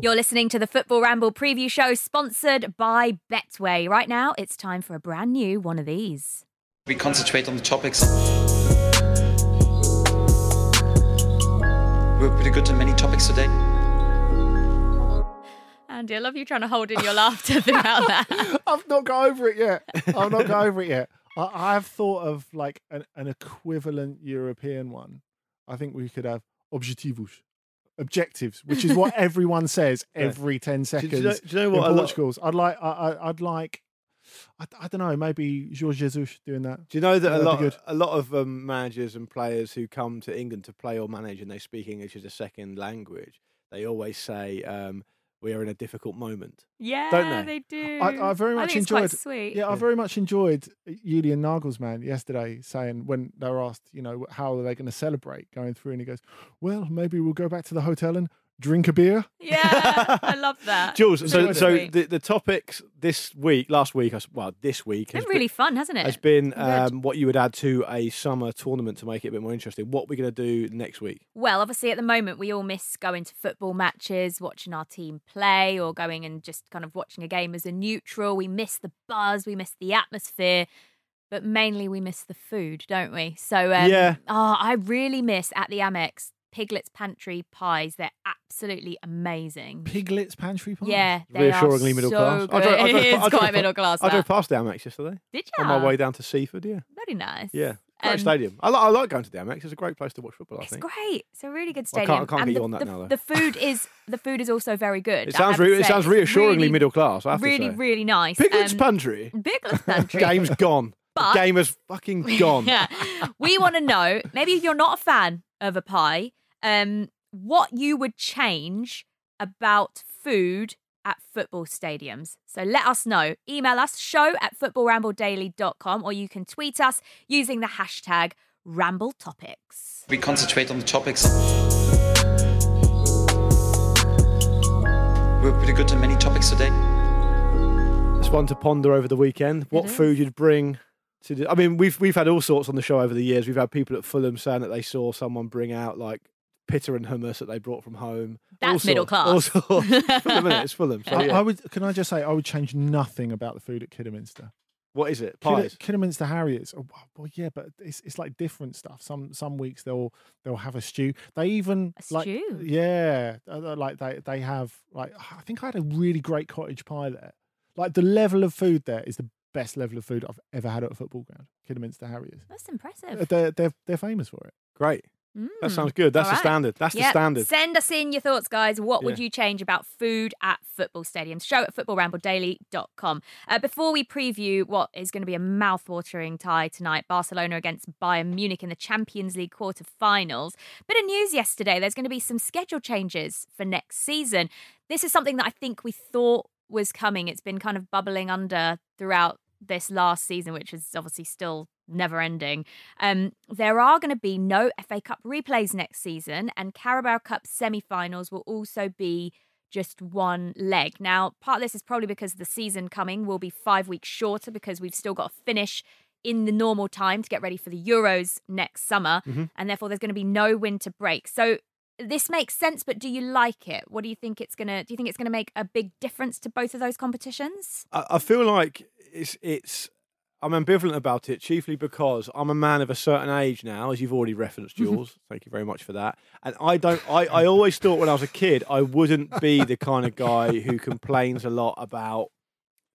S1: You're listening to the Football Ramble preview show sponsored by Betway. Right now, it's time for a brand new one of these.
S4: We concentrate on the topics. We're pretty good on many topics today.
S1: Andy, I love you trying to hold in your laughter throughout that.
S3: I've not got over it yet. I've not got over it yet. I, I've thought of like an, an equivalent European one. I think we could have objectivos, objectives, which is what everyone says every ten seconds.
S2: do you know, do you know
S3: in
S2: what? Lot,
S3: Portugal's. I'd like. I, I, I'd like. I, I don't know. Maybe Jorge Jesus doing that.
S2: do you know that a
S3: That'd be
S2: lot,
S3: good.
S2: a lot of um, managers and players who come to England to play or manage and they speak English as a second language, they always say, um, "We are in a difficult moment."
S1: Yeah, don't
S2: they?
S1: They do.
S3: I, I very
S1: I
S3: much
S1: think it's
S3: enjoyed.
S1: quite sweet.
S3: Yeah, I very much enjoyed uh, Julian Nagelsmann yesterday saying when they were asked, you know, how are they going to celebrate going through, and he goes, "Well, maybe we'll go back to the hotel and drink a beer."
S1: Yeah, I love that.
S2: Jules, so so the, the topics this week, last week, I s- well, this week
S1: It's
S2: has
S1: been really fun, hasn't
S2: it? Has been um, what you would add to a summer tournament to make it a bit more interesting. What we're going to do next week?
S1: Well, obviously, at the moment, we all miss going to football matches, watching our team play, or going and just kind of watching a game as a neutral. We miss the buzz, we miss the atmosphere, but mainly we miss the food, don't we? So, um,
S2: Yeah.
S1: Oh, I really miss at the Amex Piglet's Pantry pies. They're absolutely amazing.
S3: Piglets pantry pies?
S1: Yeah, they
S2: Reassuringly
S1: are
S2: middle
S1: so
S2: class. I drove- I drove-
S1: it is
S2: I drove
S1: quite
S2: pa-
S1: middle class.
S2: I drove
S1: that.
S2: past the Amex yesterday
S1: Did you?
S2: on my way down to Seaford. Yeah,
S1: Very nice.
S2: yeah, great
S1: Um,
S2: stadium. I, li- I like going to the Amex. It's a great place to watch football. I
S1: It's
S2: think.
S1: It's great. It's a really good
S2: Well, I
S1: stadium.
S2: can't- I can't
S1: and
S2: get
S1: the,
S2: you on that
S1: the,
S2: now, though.
S1: the food is the food is also very good.
S2: It sounds re- it sounds reassuringly
S1: really,
S2: middle class. I have
S1: Really,
S2: to say.
S1: really nice.
S2: Piglet's
S1: Um,
S2: Pantry.
S1: Piglet's Pantry.
S2: Game's gone.
S1: But-
S2: the game is fucking gone.
S1: yeah. We want to know, maybe if you're not a fan of a pie, um, what you would change about food at football stadiums. So let us know. Email us show at footballrambledaily.com or you can tweet us using the hashtag rambletopics.
S4: We concentrate on the topics. We're pretty good on many topics today.
S2: It's one to ponder over the weekend. What
S1: is.
S2: food you'd bring to the, I mean, we've we've had all sorts on the show over the years. We've had people at Fulham saying that they saw someone bring out like pitta and hummus that they brought from home. All
S1: That's middle
S2: sorts, all
S1: class.
S2: sorts. Fulham, innit? It's Fulham. So
S3: I,
S2: yeah.
S3: I would. Can I just say, I would change nothing about the food at Kidderminster.
S2: what is it?
S3: Kidder-
S2: Pies.
S3: Kidderminster Harriers. Oh, well, well, yeah, but it's it's like different stuff. Some some weeks they'll they'll have a stew. They even
S1: A
S3: like
S1: stew?
S3: yeah, uh, uh, like they they have like I think I had a really great cottage pie there. Like the level of food there is the best level of food I've ever had at a football ground. Kidderminster Harriers.
S1: That's
S3: Uh,
S1: impressive.
S3: They're they're they're famous for it.
S2: Great.
S1: Mm.
S2: That sounds good. That's
S1: All
S2: the
S1: right.
S2: standard. That's the standard.
S1: Send us in your thoughts, guys. What would you change about food at football stadiums? Show at footballrambledaily.com. Uh, before we preview what is going to be a mouth-watering tie tonight, Barcelona against Bayern Munich in the Champions League quarter-finals. Bit of news yesterday. There's going to be some schedule changes for next season. This is something that I think we thought was coming. It's been kind of bubbling under throughout this last season, which is obviously still never ending. Um, there are going to be no FA Cup replays next season, and Carabao Cup semi finals will also be just one leg. Now, part of this is probably because the season coming will be five weeks shorter because we've still got to finish in the normal time to get ready for the Euros next summer,
S2: Mhm.
S1: and therefore there's going to be no winter break. So this makes sense, but do you like it? What do you think it's gonna? Do you think it's gonna make a big difference to both of those competitions?
S2: I, I feel like it's it's I'm ambivalent about it, chiefly because I'm a man of a certain age now, as you've already referenced, Jules. Thank you very much for that. And I don't I, I always thought when I was a kid I wouldn't be the kind of guy who complains a lot about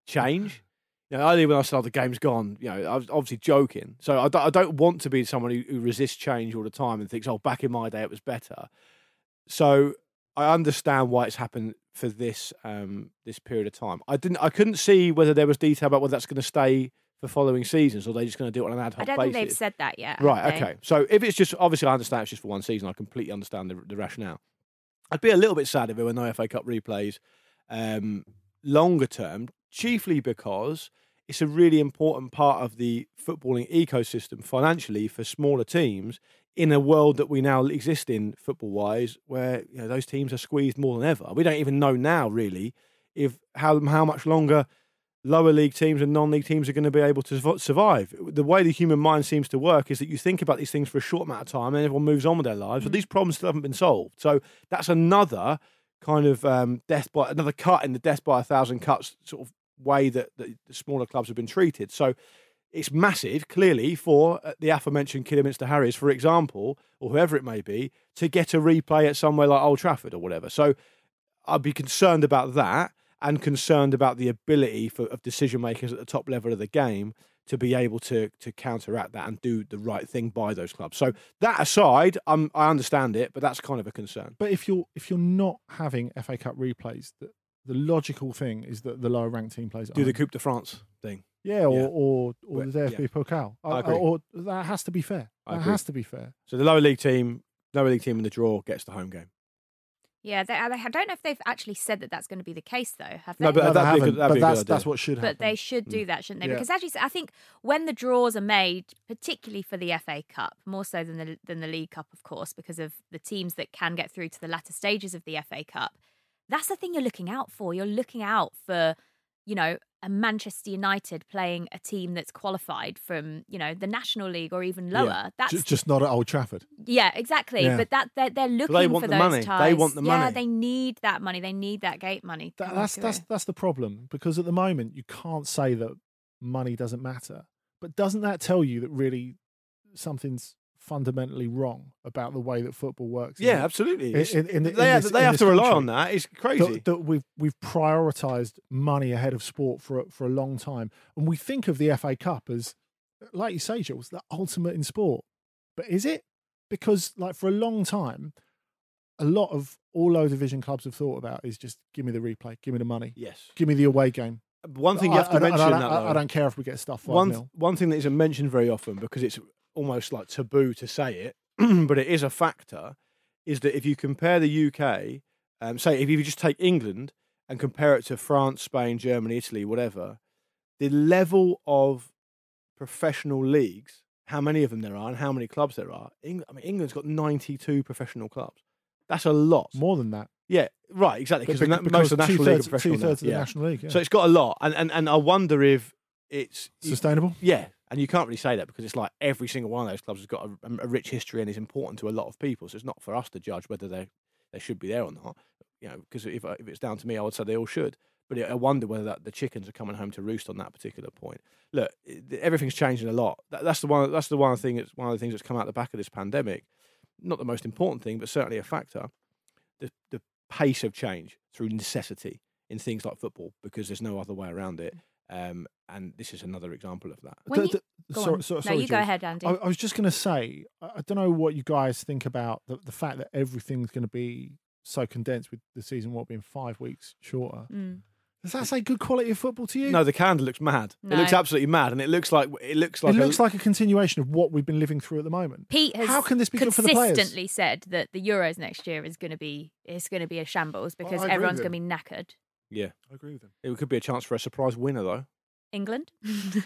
S2: change. You know, earlier when I said oh, the game's gone, you know, I was obviously joking. So I don't, I don't want to be someone who, who resists change all the time and thinks, oh, back in my day it was better. So I understand why it's happened for this um, this period of time. I didn't. I couldn't see whether there was detail about whether that's going to stay for following seasons or they're just going to do it on an ad hoc
S1: I don't
S2: basis.
S1: think they've said that yet.
S2: Right.
S1: they?
S2: Okay. So if it's just obviously, I understand it's just for one season. I completely understand the, the rationale. I'd be a little bit sad if there were no FA Cup replays um, longer term, chiefly because it's a really important part of the footballing ecosystem financially for smaller teams in a world that we now exist in football wise, where you know those teams are squeezed more than ever. We don't even know now really if how how much longer lower league teams and non-league teams are going to be able to survive. The way the human mind seems to work is that you think about these things for a short amount of time, and everyone moves on with their lives. But these problems still haven't been solved. So that's another kind of um, death by another cut in the death by a thousand cuts sort of way that, that the smaller clubs have been treated. So it's massive, clearly, for uh, the aforementioned Kidderminster Harriers, for example, or whoever it may be, to get a replay at somewhere like Old Trafford or whatever. So I'd be concerned about that and concerned about the ability for, of decision makers at the top level of the game to be able to to counteract that and do the right thing by those clubs. So that aside, um, I understand it, but that's kind of a concern.
S3: But if you're if you're not having FA Cup replays, the, the logical thing is that the lower ranked team plays.
S2: Do the. Coupe de France thing.
S3: yeah, or
S2: yeah.
S3: or, or
S2: Well,
S3: the DFB
S2: yeah.
S3: Pokal.
S2: I
S3: Uh,
S2: agree.
S3: Or that has to be fair.
S2: I
S3: That
S2: agree.
S3: has to be fair.
S2: So the lower league team, lower league team in the draw gets the home game.
S1: Yeah, they, uh, I I don't know if they've actually said that that's going to be the case, though. Have they?
S2: No, but
S3: No,
S2: that'd be good- that'd
S3: but
S2: be
S3: that's that's what should happen.
S1: But they should do mm. that, shouldn't they?
S3: Yeah.
S1: Because as you say, I think when the draws are made, particularly for the FA Cup, more so than the than the League Cup, of course, because of the teams that can get through to the latter stages of the FA Cup, that's the thing you're looking out for. You're looking out for, you know, a Manchester United playing a team that's qualified from, you know, the National League or even
S3: Yeah.
S1: lower. That's
S3: Ju- just not at Old Trafford.
S1: yeah, exactly.
S3: Yeah.
S1: But that they're, they're looking
S2: want
S1: for
S2: the
S1: those
S2: money. They
S1: ties.
S2: want the
S1: Yeah,
S2: money.
S1: they need that money. They need that gate money.
S3: That, that's that's that's the problem because at the moment you can't say that money doesn't matter. But doesn't that tell you that really something's fundamentally wrong about the way that football works?
S2: Yeah, absolutely.
S3: in- in- in-
S2: they have,
S3: this-
S2: they have to rely on that. It's crazy.
S3: that, that we've we've prioritized money ahead of sport for a- for a long time, and we think of the FA Cup as, like you say, Jules, the ultimate in sport. But is it? Because like for a long time, a lot of all low division clubs have thought about is just give me the replay, give me the money,
S2: yes.
S3: give me the away game.
S2: One thing you have to
S3: I
S2: mention
S3: I, don't-
S2: that
S3: I,
S2: though,
S3: I don't care if we get stuff
S2: one one thing that isn't mentioned very often because it's almost like taboo to say it, but it is a factor, is that if you compare the UK, um, say if you just take England and compare it to France, Spain, Germany, Italy, whatever, the level of professional leagues, how many of them there are, and how many clubs there are. Eng- I mean, England's got ninety-two professional clubs. That's a lot.
S3: More than that,
S2: Yeah, right, exactly. Because
S3: bec-
S2: most of the national league are professional. now,
S3: two-thirds of the
S2: yeah.
S3: national league. Yeah.
S2: So it's got a lot, and and, and I wonder if it's
S3: sustainable.
S2: yeah, and you can't really say that because it's like every single one of those clubs has got a, a rich history and is important to a lot of people. So it's not for us to judge whether they they should be there or not. You know, because if if it's down to me, I would say they all should. But I wonder whether that the chickens are coming home to roost on that particular point. Look, everything's changing a lot. That, that's the one. That's the one thing. That's one of the things that's come out the back of this pandemic. Not the most important thing, but certainly a factor. The the pace of change through necessity in things like football, because there's no other way around it. Um, and this is another example of that.
S1: When
S3: The-
S1: you-
S3: the-
S1: Go
S3: sorry,
S1: on.
S3: sorry,
S1: no,
S3: sorry,
S1: you go ahead, Andy.
S3: I, I was just going to say, I I don't know what you guys think about the, the fact that everything's going to be so condensed with the season, what being five weeks shorter.
S1: Mm.
S3: Does that say good quality of football to you?
S2: No, the calendar looks mad. It looks absolutely mad, and it looks like it looks like
S3: it
S2: a-
S3: looks like a continuation of what we've been living through at the moment.
S1: Pete has
S3: How can this be good for the players?
S1: consistently said that the Euros next year is going to be is going to be a shambles because
S3: I agree
S1: everyone's going to be knackered.
S2: Yeah.
S3: I agree with him.
S2: It could be a chance for a surprise winner, though.
S1: England?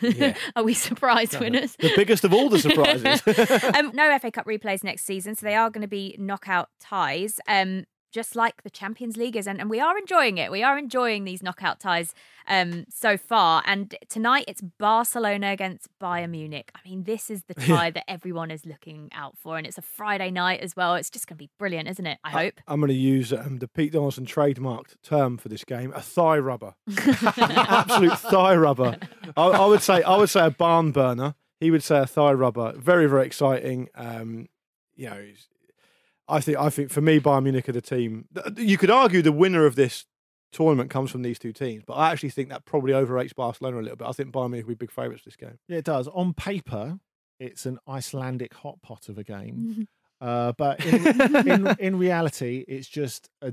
S2: Yeah.
S1: Are we surprise winners?
S2: The biggest of all the surprises.
S1: um, no FA Cup replays next season, so they are going to be knockout ties. Um, just like the Champions League is, and, and we are enjoying it. We are enjoying these knockout ties um, so far. And tonight it's Barcelona against Bayern Munich. I mean, this is the tie that everyone is looking out for, and it's a Friday night as well. It's just going to be brilliant, isn't it? I hope.
S2: I'm going to use um, the Pete Donaldson trademarked term for this game: a thigh rubber, absolute thigh rubber. I, I would say, I would say a barn burner. He would say a thigh rubber. Very, very exciting. Um, you know, I think, I think for me, Bayern Munich are the team. You could argue the winner of this tournament comes from these two teams, but I actually think that probably overrates Barcelona a little bit. I think Bayern Munich will be big favourites for this game.
S3: Yeah, it does. On paper, it's an Icelandic hot pot of a game. Uh, but in, in, in reality, it's just a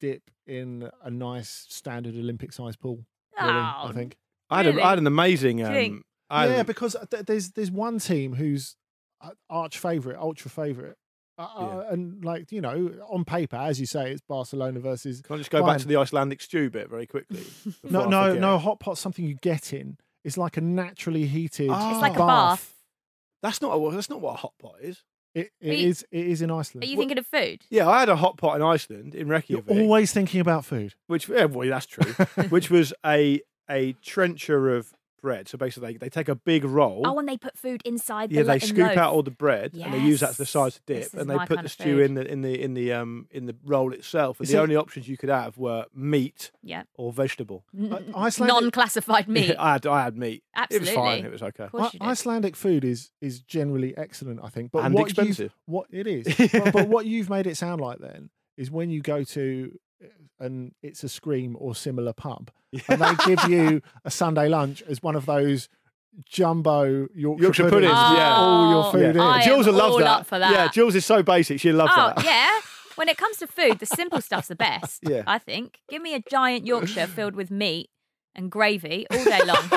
S3: dip in a nice standard Olympic sized pool. Really, I
S1: Oh,
S3: think.
S2: I had, a,
S1: Really?
S2: I had an amazing. Um. I
S3: yeah,
S2: a-
S3: because th- there's there's one team who's uh, arch favourite, ultra favourite. Uh, uh, and like you know, on paper, as you say, it's Barcelona versus.
S2: Can I just go back to the Icelandic stew bit very quickly?
S3: No, no, no. Hot pot's something you get in. It's like a naturally heated.
S2: Oh.
S1: It's like a bath.
S2: That's not a, that's not what a hot pot is.
S3: It, it
S1: you,
S3: is, It is in Iceland.
S1: Are you thinking of food?
S2: Yeah, I had a hot pot in Iceland in
S3: You're
S2: Reykjavik,
S3: always thinking about food.
S2: which yeah, well, that's true. which was a a trencher of bread. So basically, they, they take a big roll.
S1: Oh, and they put food inside the
S2: yeah,
S1: lo-
S2: they scoop
S1: loaf.
S2: out all the bread and they use that as the size to dip, and they put the stew
S1: food.
S2: in the in the in the um in the roll itself. And
S3: Is
S2: the
S3: it-
S2: only options you could have were meat
S1: Yeah.
S2: or vegetable.
S3: Icelandic-
S1: Non-classified meat.
S2: Yeah, I had I had meat.
S1: Absolutely.
S2: It was fine. It was okay.
S3: I- Icelandic food is is generally excellent, I think. But
S2: And
S3: what
S2: expensive.
S3: What it is, but, but what you've made it sound like then is when you go to and it's a scream or similar pub, and they give you a Sunday lunch as one of those jumbo Yorkshire,
S2: Yorkshire
S3: puddings
S2: puddings,
S3: with
S2: yeah.
S3: all your
S1: Oh,
S3: food in.
S2: Jules will love that.
S1: for that.
S2: Yeah, Jules is so basic. She loves
S1: Oh
S2: that.
S1: yeah. When it comes to food, the simple stuff's the best.
S2: Yeah.
S1: I think. Give me a giant Yorkshire filled with meat and gravy all day long.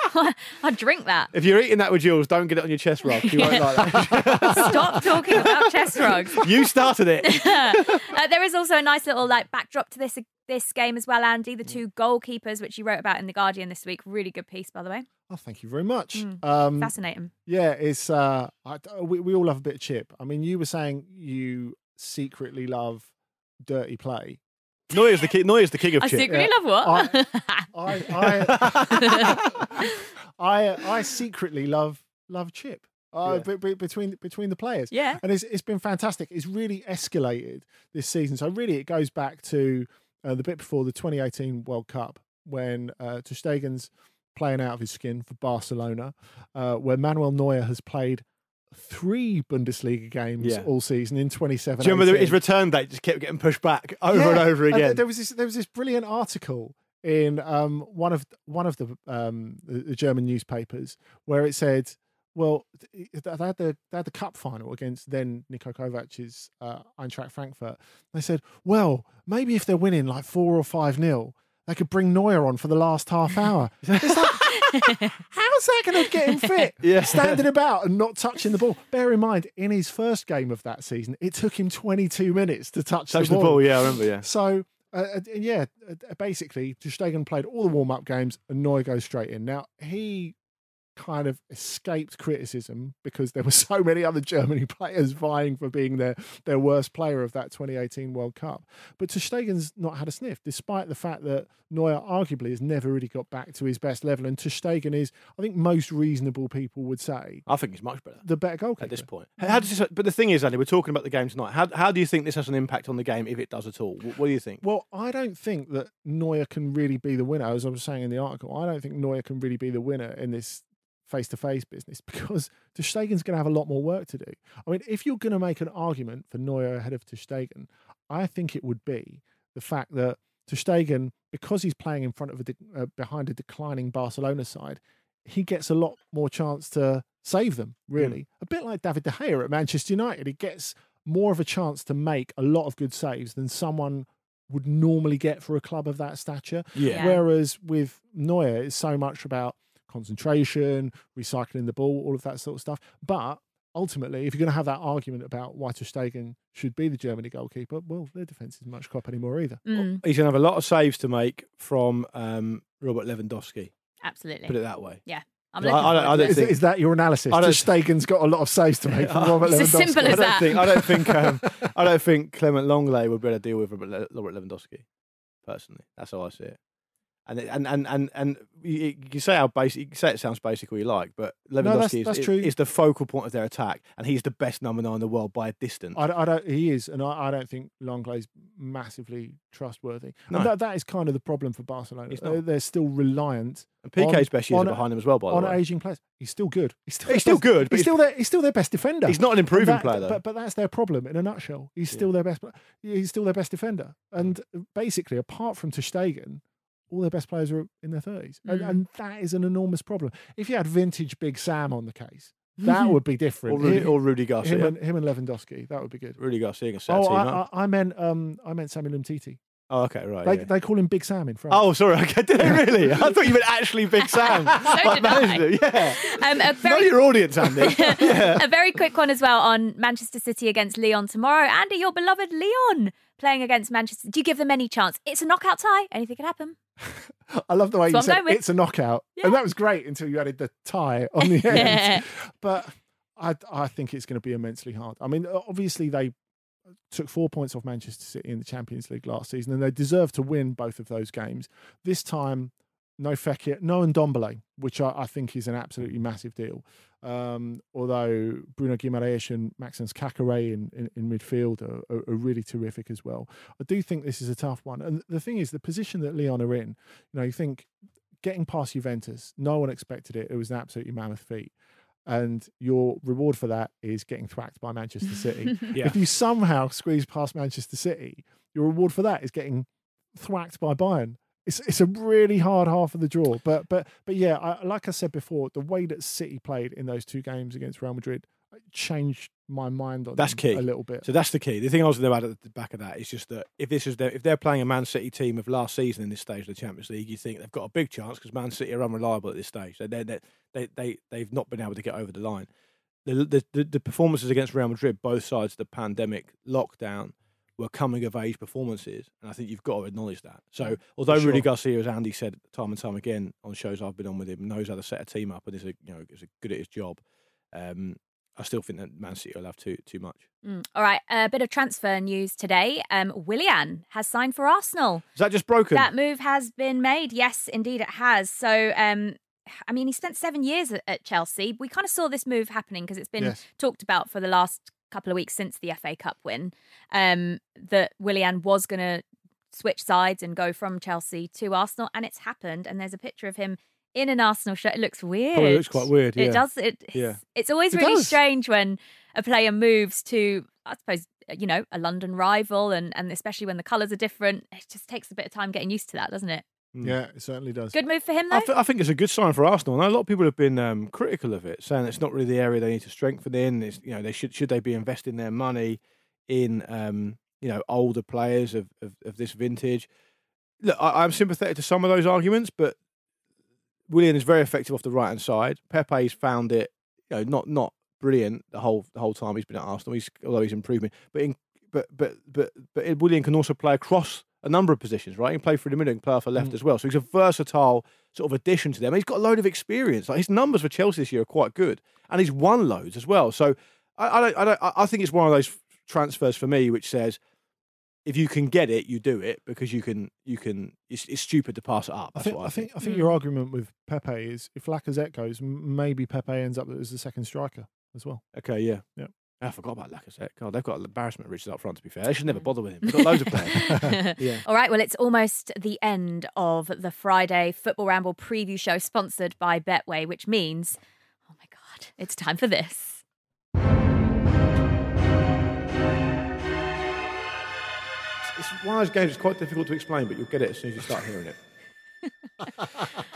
S1: I'd drink that.
S2: If you're eating that with Jules, don't get it on your chest rug. She won't like that.
S1: Stop talking about chest rugs.
S2: you started it.
S1: uh, there is also a nice little like backdrop to this this game as well, Andy. The two goalkeepers, which you wrote about in the Guardian this week, really good piece, by the way.
S3: Oh, thank you very much.
S1: Mm.
S3: Um,
S1: Fascinating.
S3: yeah, it's uh, I, we we all love a bit of chip. I mean, you were saying you secretly love dirty play.
S2: Neuer's the king. Neuer's the king of
S1: I
S2: chip.
S1: secretly
S3: yeah.
S1: love what?
S3: I I I, I secretly love love chip. Uh,
S2: Yeah.
S3: be- be- between between the players,
S1: yeah.
S3: and it's it's been fantastic. It's really escalated this season. So really, it goes back to uh, the bit before the 2018 World Cup when uh, Ter Stegen's playing out of his skin for Barcelona, uh, where Manuel Neuer has played three Bundesliga games
S2: Yeah.
S3: all season in 27.
S2: Do you remember his return date just kept getting pushed back over and
S3: Yeah,
S2: over
S3: and
S2: again?
S3: there was this there was this brilliant article in um, one of one of the, um, the the German newspapers where it said, well, they had the they had the cup final against then Niko Kovac's uh, Eintracht Frankfurt. They said, well, maybe if they're winning like four or five nil, they could bring Neuer on for the last half hour. It's like, how's that going to get him fit?
S2: Yeah.
S3: Standing about and not touching the ball. Bear in mind, in his first game of that season, it took him 22 minutes to touch,
S2: Touch the ball, yeah, I remember, yeah.
S3: so, uh, uh, yeah, uh, basically, Stegen played all the warm up games and Neuer goes straight in. Now, he kind of escaped criticism because there were so many other Germany players vying for being their, their worst player of that 2018 World Cup. But Ter Stegen's not had a sniff, despite the fact that Neuer arguably has never really got back to his best level. And Ter Stegen is, I think most reasonable people would say,
S2: I think he's much better
S3: the better goalkeeper.
S2: at this point. How does this, but the thing is, Andy, we're talking about the game tonight. How, how do you think this has an impact on the game, if it does at all? What, what do you think?
S3: Well, I don't think that Neuer can really be the winner. As I was saying in the article, I don't think Neuer can really be the winner in this face-to-face business because Ter Stegen's going to have a lot more work to do. I mean, if you're going to make an argument for Neuer ahead of Ter Stegen, I think it would be the fact that Ter Stegen, because he's playing in front of a de- uh, behind a declining Barcelona side, he gets a lot more chance to save them. Really, a bit like David De Gea at Manchester United, he gets more of a chance to make a lot of good saves than someone would normally get for a club of that stature.
S1: Yeah.
S3: Whereas with Neuer, it's so much about concentration, recycling the ball, all of that sort of stuff. But ultimately, if you're going to have that argument about why Ter Stegen should be the Germany goalkeeper, well, their defence isn't much crop anymore either.
S1: Mm,
S2: He's going to have a lot of saves to make from um, Robert Lewandowski.
S1: absolutely.
S2: Put it that way.
S1: I'm
S2: I-
S1: looking
S2: I don't- I
S1: to
S2: don't
S1: it.
S3: Is,
S2: think-
S3: is that your analysis?
S2: I
S3: Ter
S2: don't-
S3: Stegen's got a lot of saves to make from Robert
S1: It's as
S3: Lewandowski.
S1: simple
S2: I
S1: as
S2: don't
S1: that.
S2: think I don't think um, I don't think Clement Lenglet would be able to deal with Robert, Le- Robert Lewandowski. Personally, that's how I see it. And and and and and you, you can say how basic you say it sounds basic all you like, but Lewandowski
S3: that's-
S2: is,
S3: that's
S2: is, is the focal point of their attack, and he's the best number nine in the world by a distance.
S3: I, I don't. He is, and I, I don't think Lenglet's massively trustworthy.
S2: No.
S3: And that, that is kind of the problem for Barcelona. Uh, They're still reliant
S2: and Piqué's best years
S3: on-
S2: are behind him as well. By the
S3: on
S2: way, On
S3: aging players. He's still good. He's still,
S2: He's still
S3: best-
S2: good, but
S3: He's
S2: he's-
S3: still their. He's still their best defender.
S2: he's not an improving
S3: that-
S2: player though.
S3: But, but that's their problem in a nutshell. He's
S2: Yeah.
S3: still their best. He's still their best defender. And basically, apart from Ter Stegen, all their best players are in their thirties, and,
S1: Mm.
S3: and that is an enormous problem. If you had vintage Big Sam on the case, that would be different.
S2: or Rudy,
S3: Him-
S2: or Rudy
S3: him,
S2: Garcia.
S3: and, him and Lewandowski, that would be good.
S2: Rudy Garcia can set a
S3: Oh,
S2: team
S3: I,
S2: up.
S3: I, I meant um, I meant Samuel Umtiti.
S2: oh, okay, right.
S3: They,
S2: yeah.
S3: they call him Big Sam in France.
S2: Oh, sorry. Okay, did they really? I thought you meant actually Big Sam.
S1: So did I.
S2: Yeah.
S1: Um, a
S2: Know
S1: very
S2: your audience, Andy. yeah.
S1: a very quick one as well on Manchester City against Lyon tomorrow. Andy, your beloved Lyon playing against Manchester. Do you give them any chance? It's a knockout tie. Anything can happen.
S3: I love the way
S1: That's
S3: you said it's a knockout,
S1: Yeah.
S3: and that was great until you added the tie on the end. but I, I think it's going to be immensely hard. I mean, obviously they took four points off Manchester City in the Champions League last season, and they deserve to win both of those games. This time, no Fekir, no Ndombele, which I, I think is an absolutely massive deal. Um, although Bruno Guimaraes and Maxence Caqueret in, in, in midfield are, are, are really terrific as well. I do think this is a tough one. And the thing is, the position that Lyon are in, you know, you think getting past Juventus, no one expected it. It was an absolutely mammoth feat. And your reward for that is getting thwacked by Manchester City.
S2: Yeah.
S3: If you somehow squeeze past Manchester City, your reward for that is getting thwacked by Bayern. It's it's a really hard half of the draw, but but but yeah, I, like I said before, the way that City played in those two games against Real Madrid uh, changed my mind on
S2: That's key.
S3: a little bit.
S2: So that's the key. The thing I was going to add at the back of that is just that if this is their, if they're playing a Man City team of last season in this stage of the Champions League, you think they've got a big chance because Man City are unreliable at this stage. They they they they they've not been able to get over the line. The, the the the performances against Real Madrid, both sides of the pandemic lockdown, were coming of age performances, and I think you've got to acknowledge that. So although
S3: For
S2: Rudy. Garcia, as Andy said time and time again on shows I've been on with him, knows how to set a team up and is a you know is a good at his job. Um, I still think that Man City will have too too much.
S1: Mm. All right, a bit of transfer news today. Um, Willian has signed for Arsenal.
S2: Is that just broken?
S1: That move has been made. Yes, indeed, it has. So, um, I mean, he spent seven years at, at Chelsea. We kind of saw this move happening because it's been
S3: Yes.
S1: talked about for the last couple of weeks since the FA Cup win. Um, that Willian was going to switch sides and go from Chelsea to Arsenal, and it's happened. And there's a picture of him in an Arsenal shirt. It looks weird.
S2: Probably looks quite weird. Yeah.
S1: It does. It,
S2: Yeah.
S1: it's, it's always
S3: It
S1: really
S3: does.
S1: strange when a player moves to, I suppose, you know, a London rival, and and especially when the colours are different. It just takes a bit of time getting used to that, doesn't it?
S2: Mm.
S3: yeah, it certainly does.
S1: Good move for him, though.
S2: I, th- I think it's a good sign for Arsenal. And a lot of people have been um, critical of it, saying it's not really the area they need to strengthen in. It's, you know, they should should they be investing their money in um, you know older players of, of, of this vintage. Look, I, I'm sympathetic to some of those arguments, but Willian is very effective off the right hand side. Pepe's found it, you know, not not brilliant the whole the whole time he's been at Arsenal. He's although he's improving, but in, but but but but Willian can also play across a number of positions, right? He can play through the middle and play off the left
S3: Mm.
S2: as well. So he's a versatile sort of addition to them. He's got a load of experience. Like his numbers for Chelsea this year are quite good, and he's won loads as well. So I, I don't, I don't, I I think it's one of those transfers for me which says if you can get it, you do it because you can, you can. It's, it's stupid to pass it up.
S3: I think,
S2: what
S3: I think I think
S1: Mm.
S3: your argument with Pepe is if Lacazette goes, maybe Pepe ends up as the second striker as well.
S2: Okay, yeah,
S3: Yeah.
S2: I forgot about Lacazette. God, they've got embarrassment riches up front. To be fair, they should never bother with him. They've got loads of players. Yeah.
S1: All right, well, it's almost the end of the Friday Football Ramble preview show sponsored by Betway, which means, oh my God, it's time for this.
S2: It's one of those games that's quite difficult to explain, but you'll get it as soon as you start hearing it.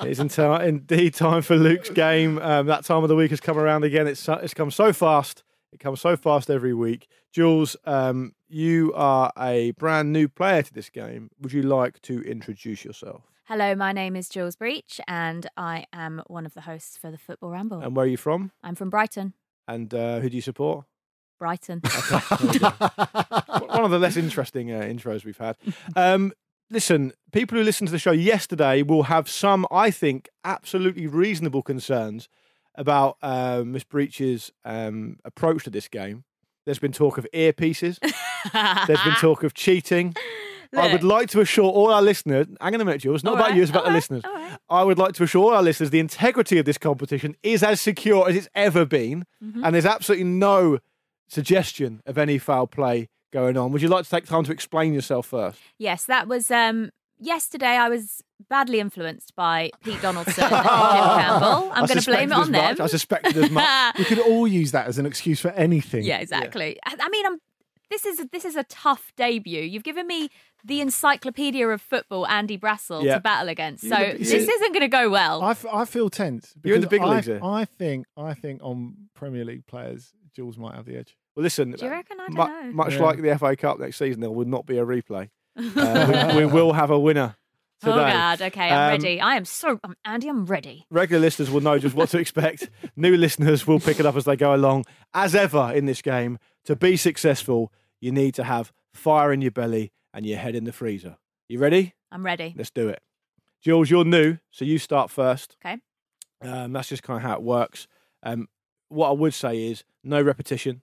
S2: it is indeed time for Luke's game. Um, that time of the week has come around again. It's, it's come so fast. It comes so fast every week. Jules, um, you are a brand new player to this game. Would you like to introduce yourself?
S1: Hello, my name is Jules Breach, and I am one of the hosts for the Football Ramble.
S2: And where are you from?
S1: I'm from Brighton.
S2: And uh, who do you support?
S1: Brighton.
S2: One of the less interesting uh, intros we've had. Um, listen, people who listened to the show yesterday will have some, I think, absolutely reasonable concerns about uh, Miss Breach's um, approach to this game. There's been talk of earpieces. There's been talk of cheating. I would like to assure all our listeners, hang on a minute, Jules, not
S1: All
S2: about
S1: right,
S2: you, it's about the
S1: right,
S2: listeners.
S1: right.
S2: I would like to assure all our listeners the integrity of this competition is as secure as it's ever been,
S1: Mm-hmm.
S2: and there's absolutely no suggestion of any foul play going on. Would you like to take time to explain yourself first?
S1: Yes, that was um yesterday. I was badly influenced by Pete Donaldson and Jim Campbell. I'm going to blame it on
S2: as
S1: them.
S2: much. I suspected as much.
S3: we could all use that as an excuse for anything.
S1: yeah, exactly. I, I mean, I'm. This is this is a tough debut. You've given me the encyclopedia of football, Andy Brassell,
S2: Yeah.
S1: to battle against. So
S2: the-
S1: this isn't going to go well.
S3: I, f- I feel tense.
S2: You're in the
S3: because
S2: big leagues
S3: I,
S2: here.
S3: I think I think on Premier League players, Jules might have the edge.
S2: Well, listen,
S1: Do you reckon? I uh, don't
S2: mu-
S1: know.
S2: much
S3: Yeah.
S2: like the FA Cup next season, there will not be a replay. Uh, we, we will have a winner today.
S1: Oh God! Okay, I'm
S2: Um,
S1: ready. I am so Andy. I'm ready.
S2: regular listeners will know just what to expect. New listeners will pick it up as they go along. As ever in this game, to be successful, you need to have fire in your belly and your head in the freezer. You ready?
S1: I'm ready.
S2: Let's do it. Jules, you're new, so you start first.
S1: Okay.
S2: Um, that's just kind of how it works. Um, what I would say is no repetition.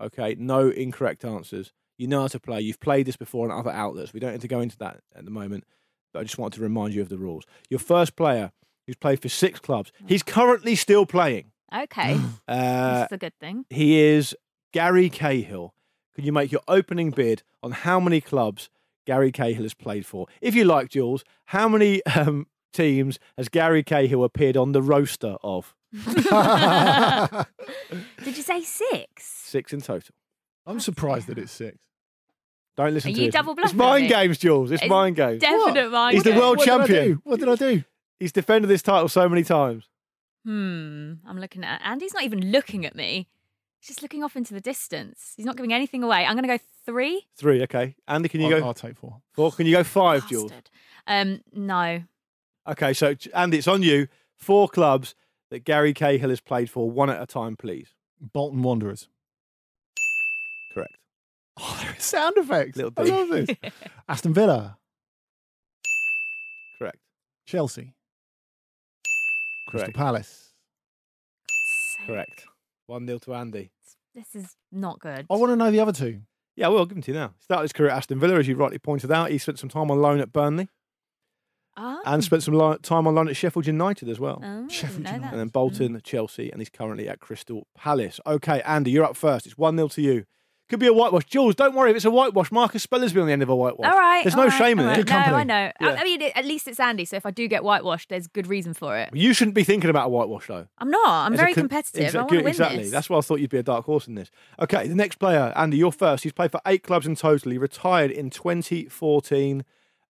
S2: Okay, no incorrect answers. You know how to play. You've played this before on other outlets. We don't need to go into that at the moment, but I just wanted to remind you of the rules. Your first player who's played for six clubs. He's currently still playing.
S1: Okay,
S2: Uh,
S1: this is a good thing.
S2: he is Gary Cahill. Can you make your opening bid on how many clubs Gary Cahill has played for? If you like, Jules, how many um, teams has Gary Cahill appeared on the roster of?
S1: Did you say six?
S2: Six in total.
S3: I'm surprised that it's six.
S2: Don't listen
S1: Are
S2: to
S1: you
S2: him.
S1: double
S2: It's
S1: bluffing
S2: mind
S1: me?
S2: games, Jules. It's
S1: It's
S2: mind games.
S1: Definite mind.
S2: He's the
S1: game.
S2: world
S3: What did I
S2: champion.
S3: do? What did I do?
S2: He's defended this title so many times.
S1: Hmm. I'm looking at Andy's not even looking at me. He's just looking off into the distance. He's not giving anything away. I'm going to go three.
S2: Three, okay. Andy, can you
S3: I'll,
S2: go
S3: I'll take four.
S2: four? Can you go five, Jules?
S1: Bastard. Um. No.
S2: Okay, so Andy, it's on you. Four clubs that Gary Cahill has played for, one at a time, please.
S3: Bolton Wanderers.
S2: Correct.
S3: Oh, there is sound effects.
S2: Little
S3: I
S2: dig.
S3: love this. Aston Villa.
S2: Correct.
S3: Chelsea. Crystal
S2: Correct.
S3: Palace.
S1: So-
S2: Correct. One nil to Andy.
S1: This is not good.
S3: I want to know the other two.
S2: Yeah, well, I'll give him to you now. Started his career at Aston Villa, as you rightly pointed out. He spent some time on loan at Burnley
S1: Oh.
S2: and spent some lo- time on loan at Sheffield United as well.
S1: Oh,
S3: Sheffield
S1: didn't
S3: United.
S2: And then Bolton, Chelsea, and he's currently at Crystal Palace. Okay, Andy, you're up first. It's 1 0 to you. Could be a whitewash. Jules, don't worry if it's a whitewash. Marcus Spellersby on the end of a whitewash.
S1: All right.
S2: There's
S1: all
S2: no
S1: right,
S2: shame in
S1: all
S2: it.
S3: Good
S1: No,
S3: company.
S1: I know. I-. I mean, at least it's Andy. So if I do get whitewashed, there's good reason for it.
S2: You shouldn't be thinking about a whitewash, though.
S1: I'm not. I'm
S2: As a
S1: very
S2: con-
S1: competitive.
S2: Exa-
S1: I want
S2: good-
S1: to win
S2: exactly.
S1: this.
S2: That's why I thought you'd be a dark horse in this. Okay, the next player, Andy, you're first. He's played for eight clubs in total. He retired in 2014.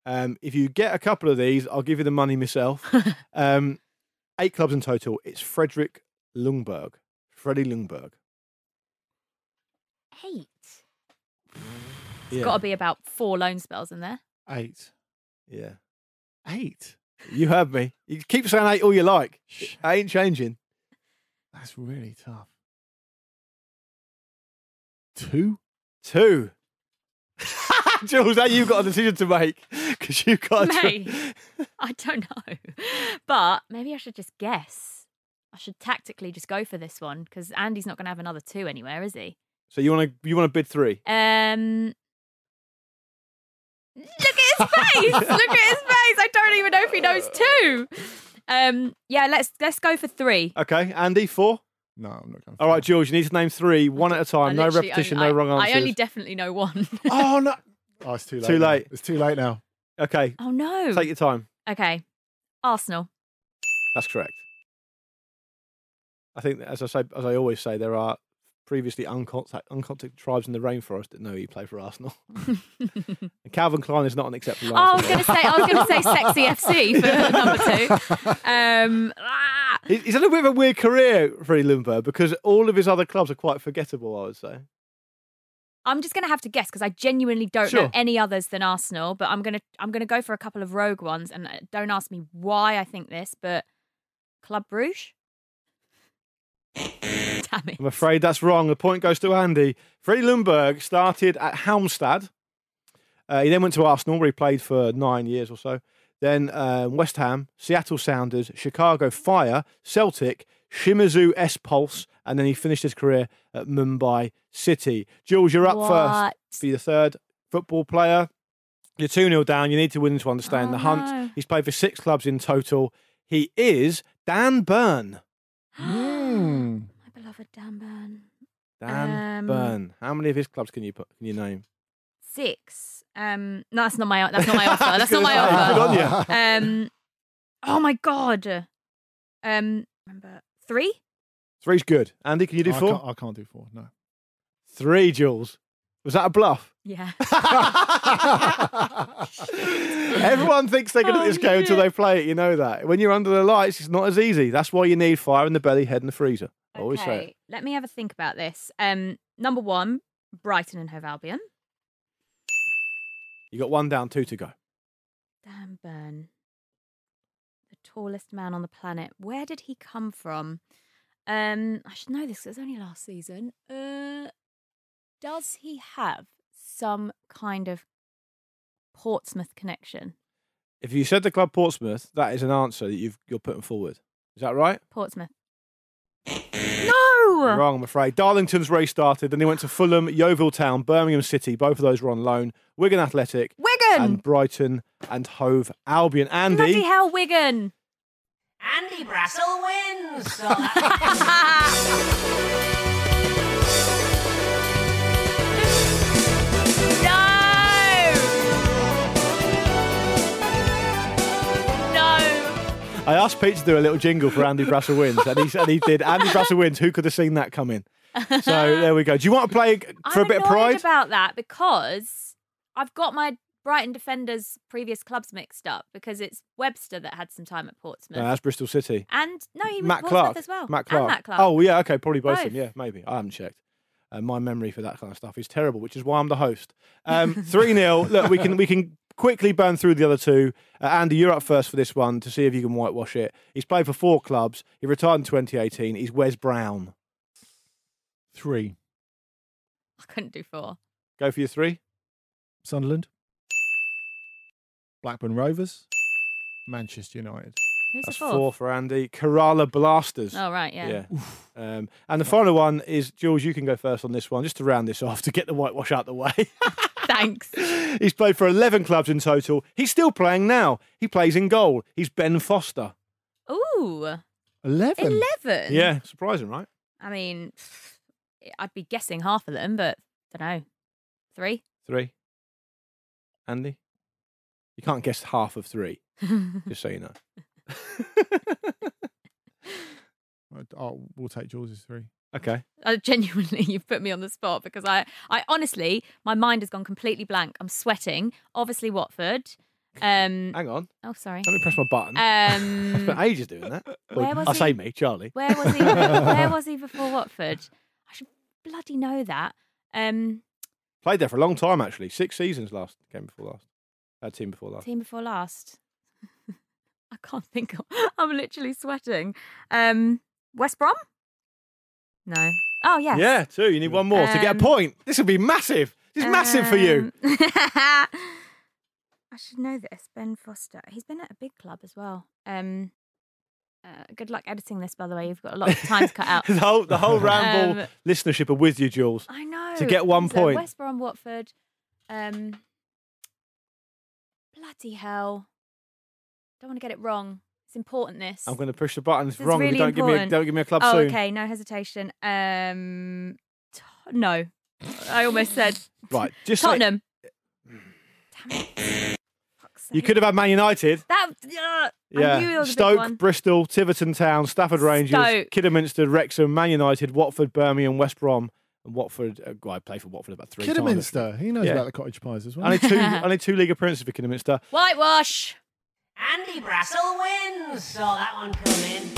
S2: Um, if you get a couple of these, I'll give you the money myself. um, eight clubs in total. It's Frederick Ljungberg. Freddie Ljungberg.
S1: Eight.
S2: Yeah.
S1: Got to be about four loan spells in there.
S3: Eight.
S2: yeah.
S3: Eight.
S2: You heard me. You keep saying eight all you like.
S3: Shh.
S2: I ain't changing.
S3: That's really tough. Two?
S2: Two. Jules, now you've got a decision to make because you've got to.
S1: Mate. I don't know, but maybe I should just guess. I should tactically just go for this one because Andy's not going to have another two anywhere, is he?
S2: So you want to you want to bid three?
S1: Um. Look at his face! Look at his face! I don't even know if he knows two. Um. Yeah. Let's let's go for three.
S2: Okay, Andy, four.
S3: No, I'm not going
S2: All right, George, you need to name three, one at a time. No
S1: literally
S2: repetition,
S1: only-
S2: no wrong
S1: I,
S2: answers.
S1: I only definitely know one.
S3: Oh, no. Oh, it's too late.
S2: Too
S3: now.
S2: late.
S3: It's too late now.
S2: okay,
S1: oh no.
S2: take your time.
S1: Okay. Arsenal.
S2: That's correct. I think, as I say, as I always say, there are previously uncontact, uncontacted tribes in the rainforest that know he played for Arsenal. and Calvin Klein is not an acceptable
S1: Oh, I was going to say, I was going to say sexy FC for number two. Um, ah.
S2: He's had a bit of a weird career, Freddie Ljungberg, because all of his other clubs are quite forgettable, I would say.
S1: I'm just going to have to guess because I genuinely don't
S2: Sure.
S1: know any others than Arsenal. But I'm going to I'm going to go for a couple of rogue ones, and uh, don't ask me why I think this, but Club Bruges. Damn it!
S2: I'm afraid that's wrong. The point goes to Andy. Freddie Ljungberg started at Halmstad. Uh, he then went to Arsenal, where he played for nine years or so. Then um, West Ham, Seattle Sounders, Chicago Fire, Celtic, Shimizu S Pulse, and then he finished his career at Mumbai City. Jules, you're up first
S1: What?
S2: for your third football player. You're 2 0 down. You need to win to understand
S1: Oh,
S2: the hunt.
S1: no.
S2: He's played for six clubs in total. He is Dan
S3: Burn.
S1: My Dan Burn.
S2: Dan
S1: Um,
S2: Burn. How many of his clubs can you put? Can you name?
S1: Six. Um, no, that's not my that's not my offer. That's not my offer.
S2: good on you.
S1: Um, oh my god. Um, remember three?
S2: Three's good. Andy, can you do
S3: I,
S2: four?
S3: can't, I can't do four. No.
S2: Three, Jules. Was that a bluff?
S1: Yeah.
S2: Everyone thinks they're good at
S1: Oh,
S2: this game until they play it. You know that. When you're under the lights, it's not as easy. That's why you need fire in the belly, head in the freezer. Always say it.
S1: Okay, let me have a think about this. Um, number one, Brighton and Hove Albion.
S2: You got one down, two to go.
S1: Dan Burn, the tallest man on the planet. Where did he come from? Um, I should know this 'cause it was only last season. Uh, does he have some kind of Portsmouth connection?
S2: If you said the club Portsmouth, that is an answer that you've, you're putting forward. Is that right?
S1: Portsmouth. No.
S2: Wrong, I'm afraid. Darlington's race started. Then he went to Fulham, Yeovil Town, Birmingham City. Both of those were on loan. Wigan Athletic
S1: Wigan.
S2: and Brighton and Hove Albion.
S1: Bloody
S2: Andy,
S1: hell, Wigan.
S5: Andy Brassell wins.
S2: I asked Pete to do a little jingle for Andy Brassell wins, and he and he did. Andy Brassell wins. Who could have seen that coming? So there we go. Do you want to play for
S1: I'm
S2: a bit of pride?
S1: about that because I've got my Brighton defenders' previous clubs mixed up because it's Webster that had some time at Portsmouth.
S2: No, that's Bristol City.
S1: and no, he was
S2: Matt
S1: Portsmouth
S2: Clarke
S1: as well.
S2: Matt
S1: And
S2: Clarke.
S1: Matt Clarke.
S2: Oh yeah, okay, probably both. of them. Yeah, maybe. I haven't checked. Uh, my memory for that kind of stuff is terrible, which is why I'm the host. Um, Three 0 Look, we can we can quickly burn through the other two. Uh, Andy, you're up first for this one to see if you can whitewash it. He's played for four clubs. He retired in 2018. He's Wes Brown.
S3: Three.
S1: I couldn't do four.
S2: Go for your three.
S3: Sunderland. Blackburn Rovers. Manchester United.
S1: Who's
S2: That's
S1: the
S2: four for Andy. Kerala Blasters.
S1: Oh right, yeah.
S2: Yeah. Um, and the final one is Jules. You can go first on this one, just to round this off to get the whitewash out the way.
S1: Thanks.
S2: He's played for 11 clubs in total. He's still playing now. He plays in goal. He's Ben Foster.
S1: Ooh,
S3: Eleven.
S1: eleven.
S2: Yeah, surprising, right?
S1: I mean, I'd be guessing half of them, but don't know. Three.
S2: Three. Andy? You can't guess half of three, just so you know.
S3: Oh, we'll take Jules' three.
S2: Okay.
S1: I genuinely, you've put me on the spot because I, I honestly, my mind has gone completely blank. I'm sweating. Obviously, Watford. Um.
S2: Hang on.
S1: Oh, sorry.
S2: Let me press my button. I spent
S1: Um.
S2: ages doing that.
S1: where was
S2: I
S1: he?
S2: say me, Charlie.
S1: Where was he? where was he before Watford? I should bloody know that. Um.
S2: Played there for a long time, actually. Six seasons last. Game before last. Uh, team before last.
S1: Team before last. I can't think. Of, I'm literally sweating. Um. West Brom. No. Oh yes.
S2: Yeah, two. You need one more to get a
S1: Um,
S2: point. This would be massive. This is massive for you.
S1: Um, I should know this. Ben Foster. He's been at a big club as well. Um, uh, good luck editing this, by the way. You've got a lot of time to cut out.
S2: the whole the whole ramble
S1: Um,
S2: listenership are with you, Jules.
S1: I know.
S2: To get one
S1: So
S2: point.
S1: West Brom, Watford. Um, bloody hell. Don't want to get it wrong. It's important. This.
S2: I'm going to push the button. It's
S1: This is
S2: wrong. if you
S1: really
S2: don't give me a, don't give me a club
S1: oh,
S2: soon.
S1: okay. No hesitation. Um, t- no. I almost said
S2: Right, just say-
S1: Tottenham. Damn
S2: You could have had Man United.
S1: That. Uh,
S2: Yeah,
S1: it was a big
S2: Stoke. Bristol, Tiverton Town, Stafford Rangers,
S1: Stoke.
S2: Kidderminster, Wrexham, Man United, Watford, Birmingham, West Brom, and Watford. Uh, well, I played for Watford about three times.
S3: Kidderminster. He knows
S2: Yeah.
S3: about the cottage pies as well.
S2: Only two, only two league appearances for Kidderminster.
S1: Whitewash.
S5: Andy Brassell wins. Saw that one coming.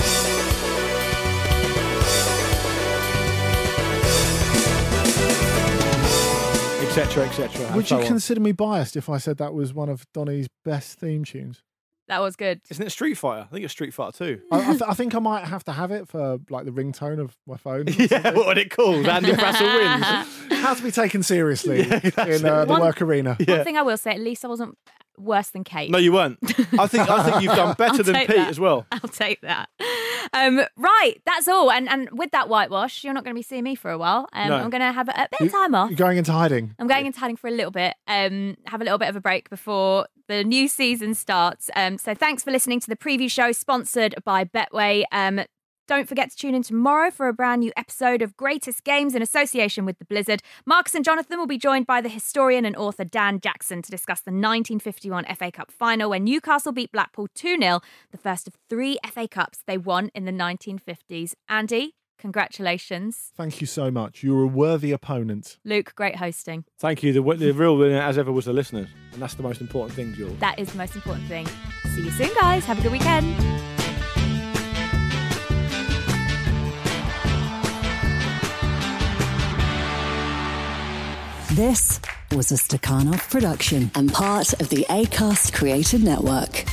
S2: etc., etc.
S3: Would you
S2: on.
S3: consider me biased if I said that was one of Donny's best theme tunes?
S1: That was good.
S2: Isn't it Street Fighter? I think it's Street Fighter 2.
S3: I, I, th- I think I might have to have it for like the ringtone of my phone.
S2: yeah, what would it called? Andy Brassell wins.
S3: How to be taken seriously
S2: Yeah, that's
S3: in uh, the
S1: One-
S3: work arena.
S1: One thing I will say, at least I wasn't worse than Kate.
S2: No, you weren't. I think I think you've done better than Pete
S1: that.
S2: as well.
S1: I'll take that. Um, right, that's all. And and with that whitewash, you're not going to be seeing me for a while. Um,
S2: No.
S1: I'm going to have a, a bit
S3: You-
S1: of time off.
S3: You're going into hiding.
S1: I'm going into hiding for a little bit, um, have a little bit of a break before the new season starts. Um, so thanks for listening to the preview show sponsored by Betway. Um, don't forget to tune in tomorrow for a brand new episode of Greatest Games in association with the Blizzard. Marcus and Jonathan will be joined by the historian and author Dan Jackson to discuss the 1951 FA Cup final when Newcastle beat Blackpool 2 0, the first of three FA Cups they won in the 1950s. Andy, congratulations.
S3: Thank you so much. You're a worthy opponent.
S1: Luke, great hosting.
S2: Thank you. The, the real winner, as ever, was the listeners. And that's the most important thing, Jules.
S1: That is the most important thing. See you soon, guys. Have a good weekend.
S6: This was a Stakhanov production and part of the ACAST Creative Network.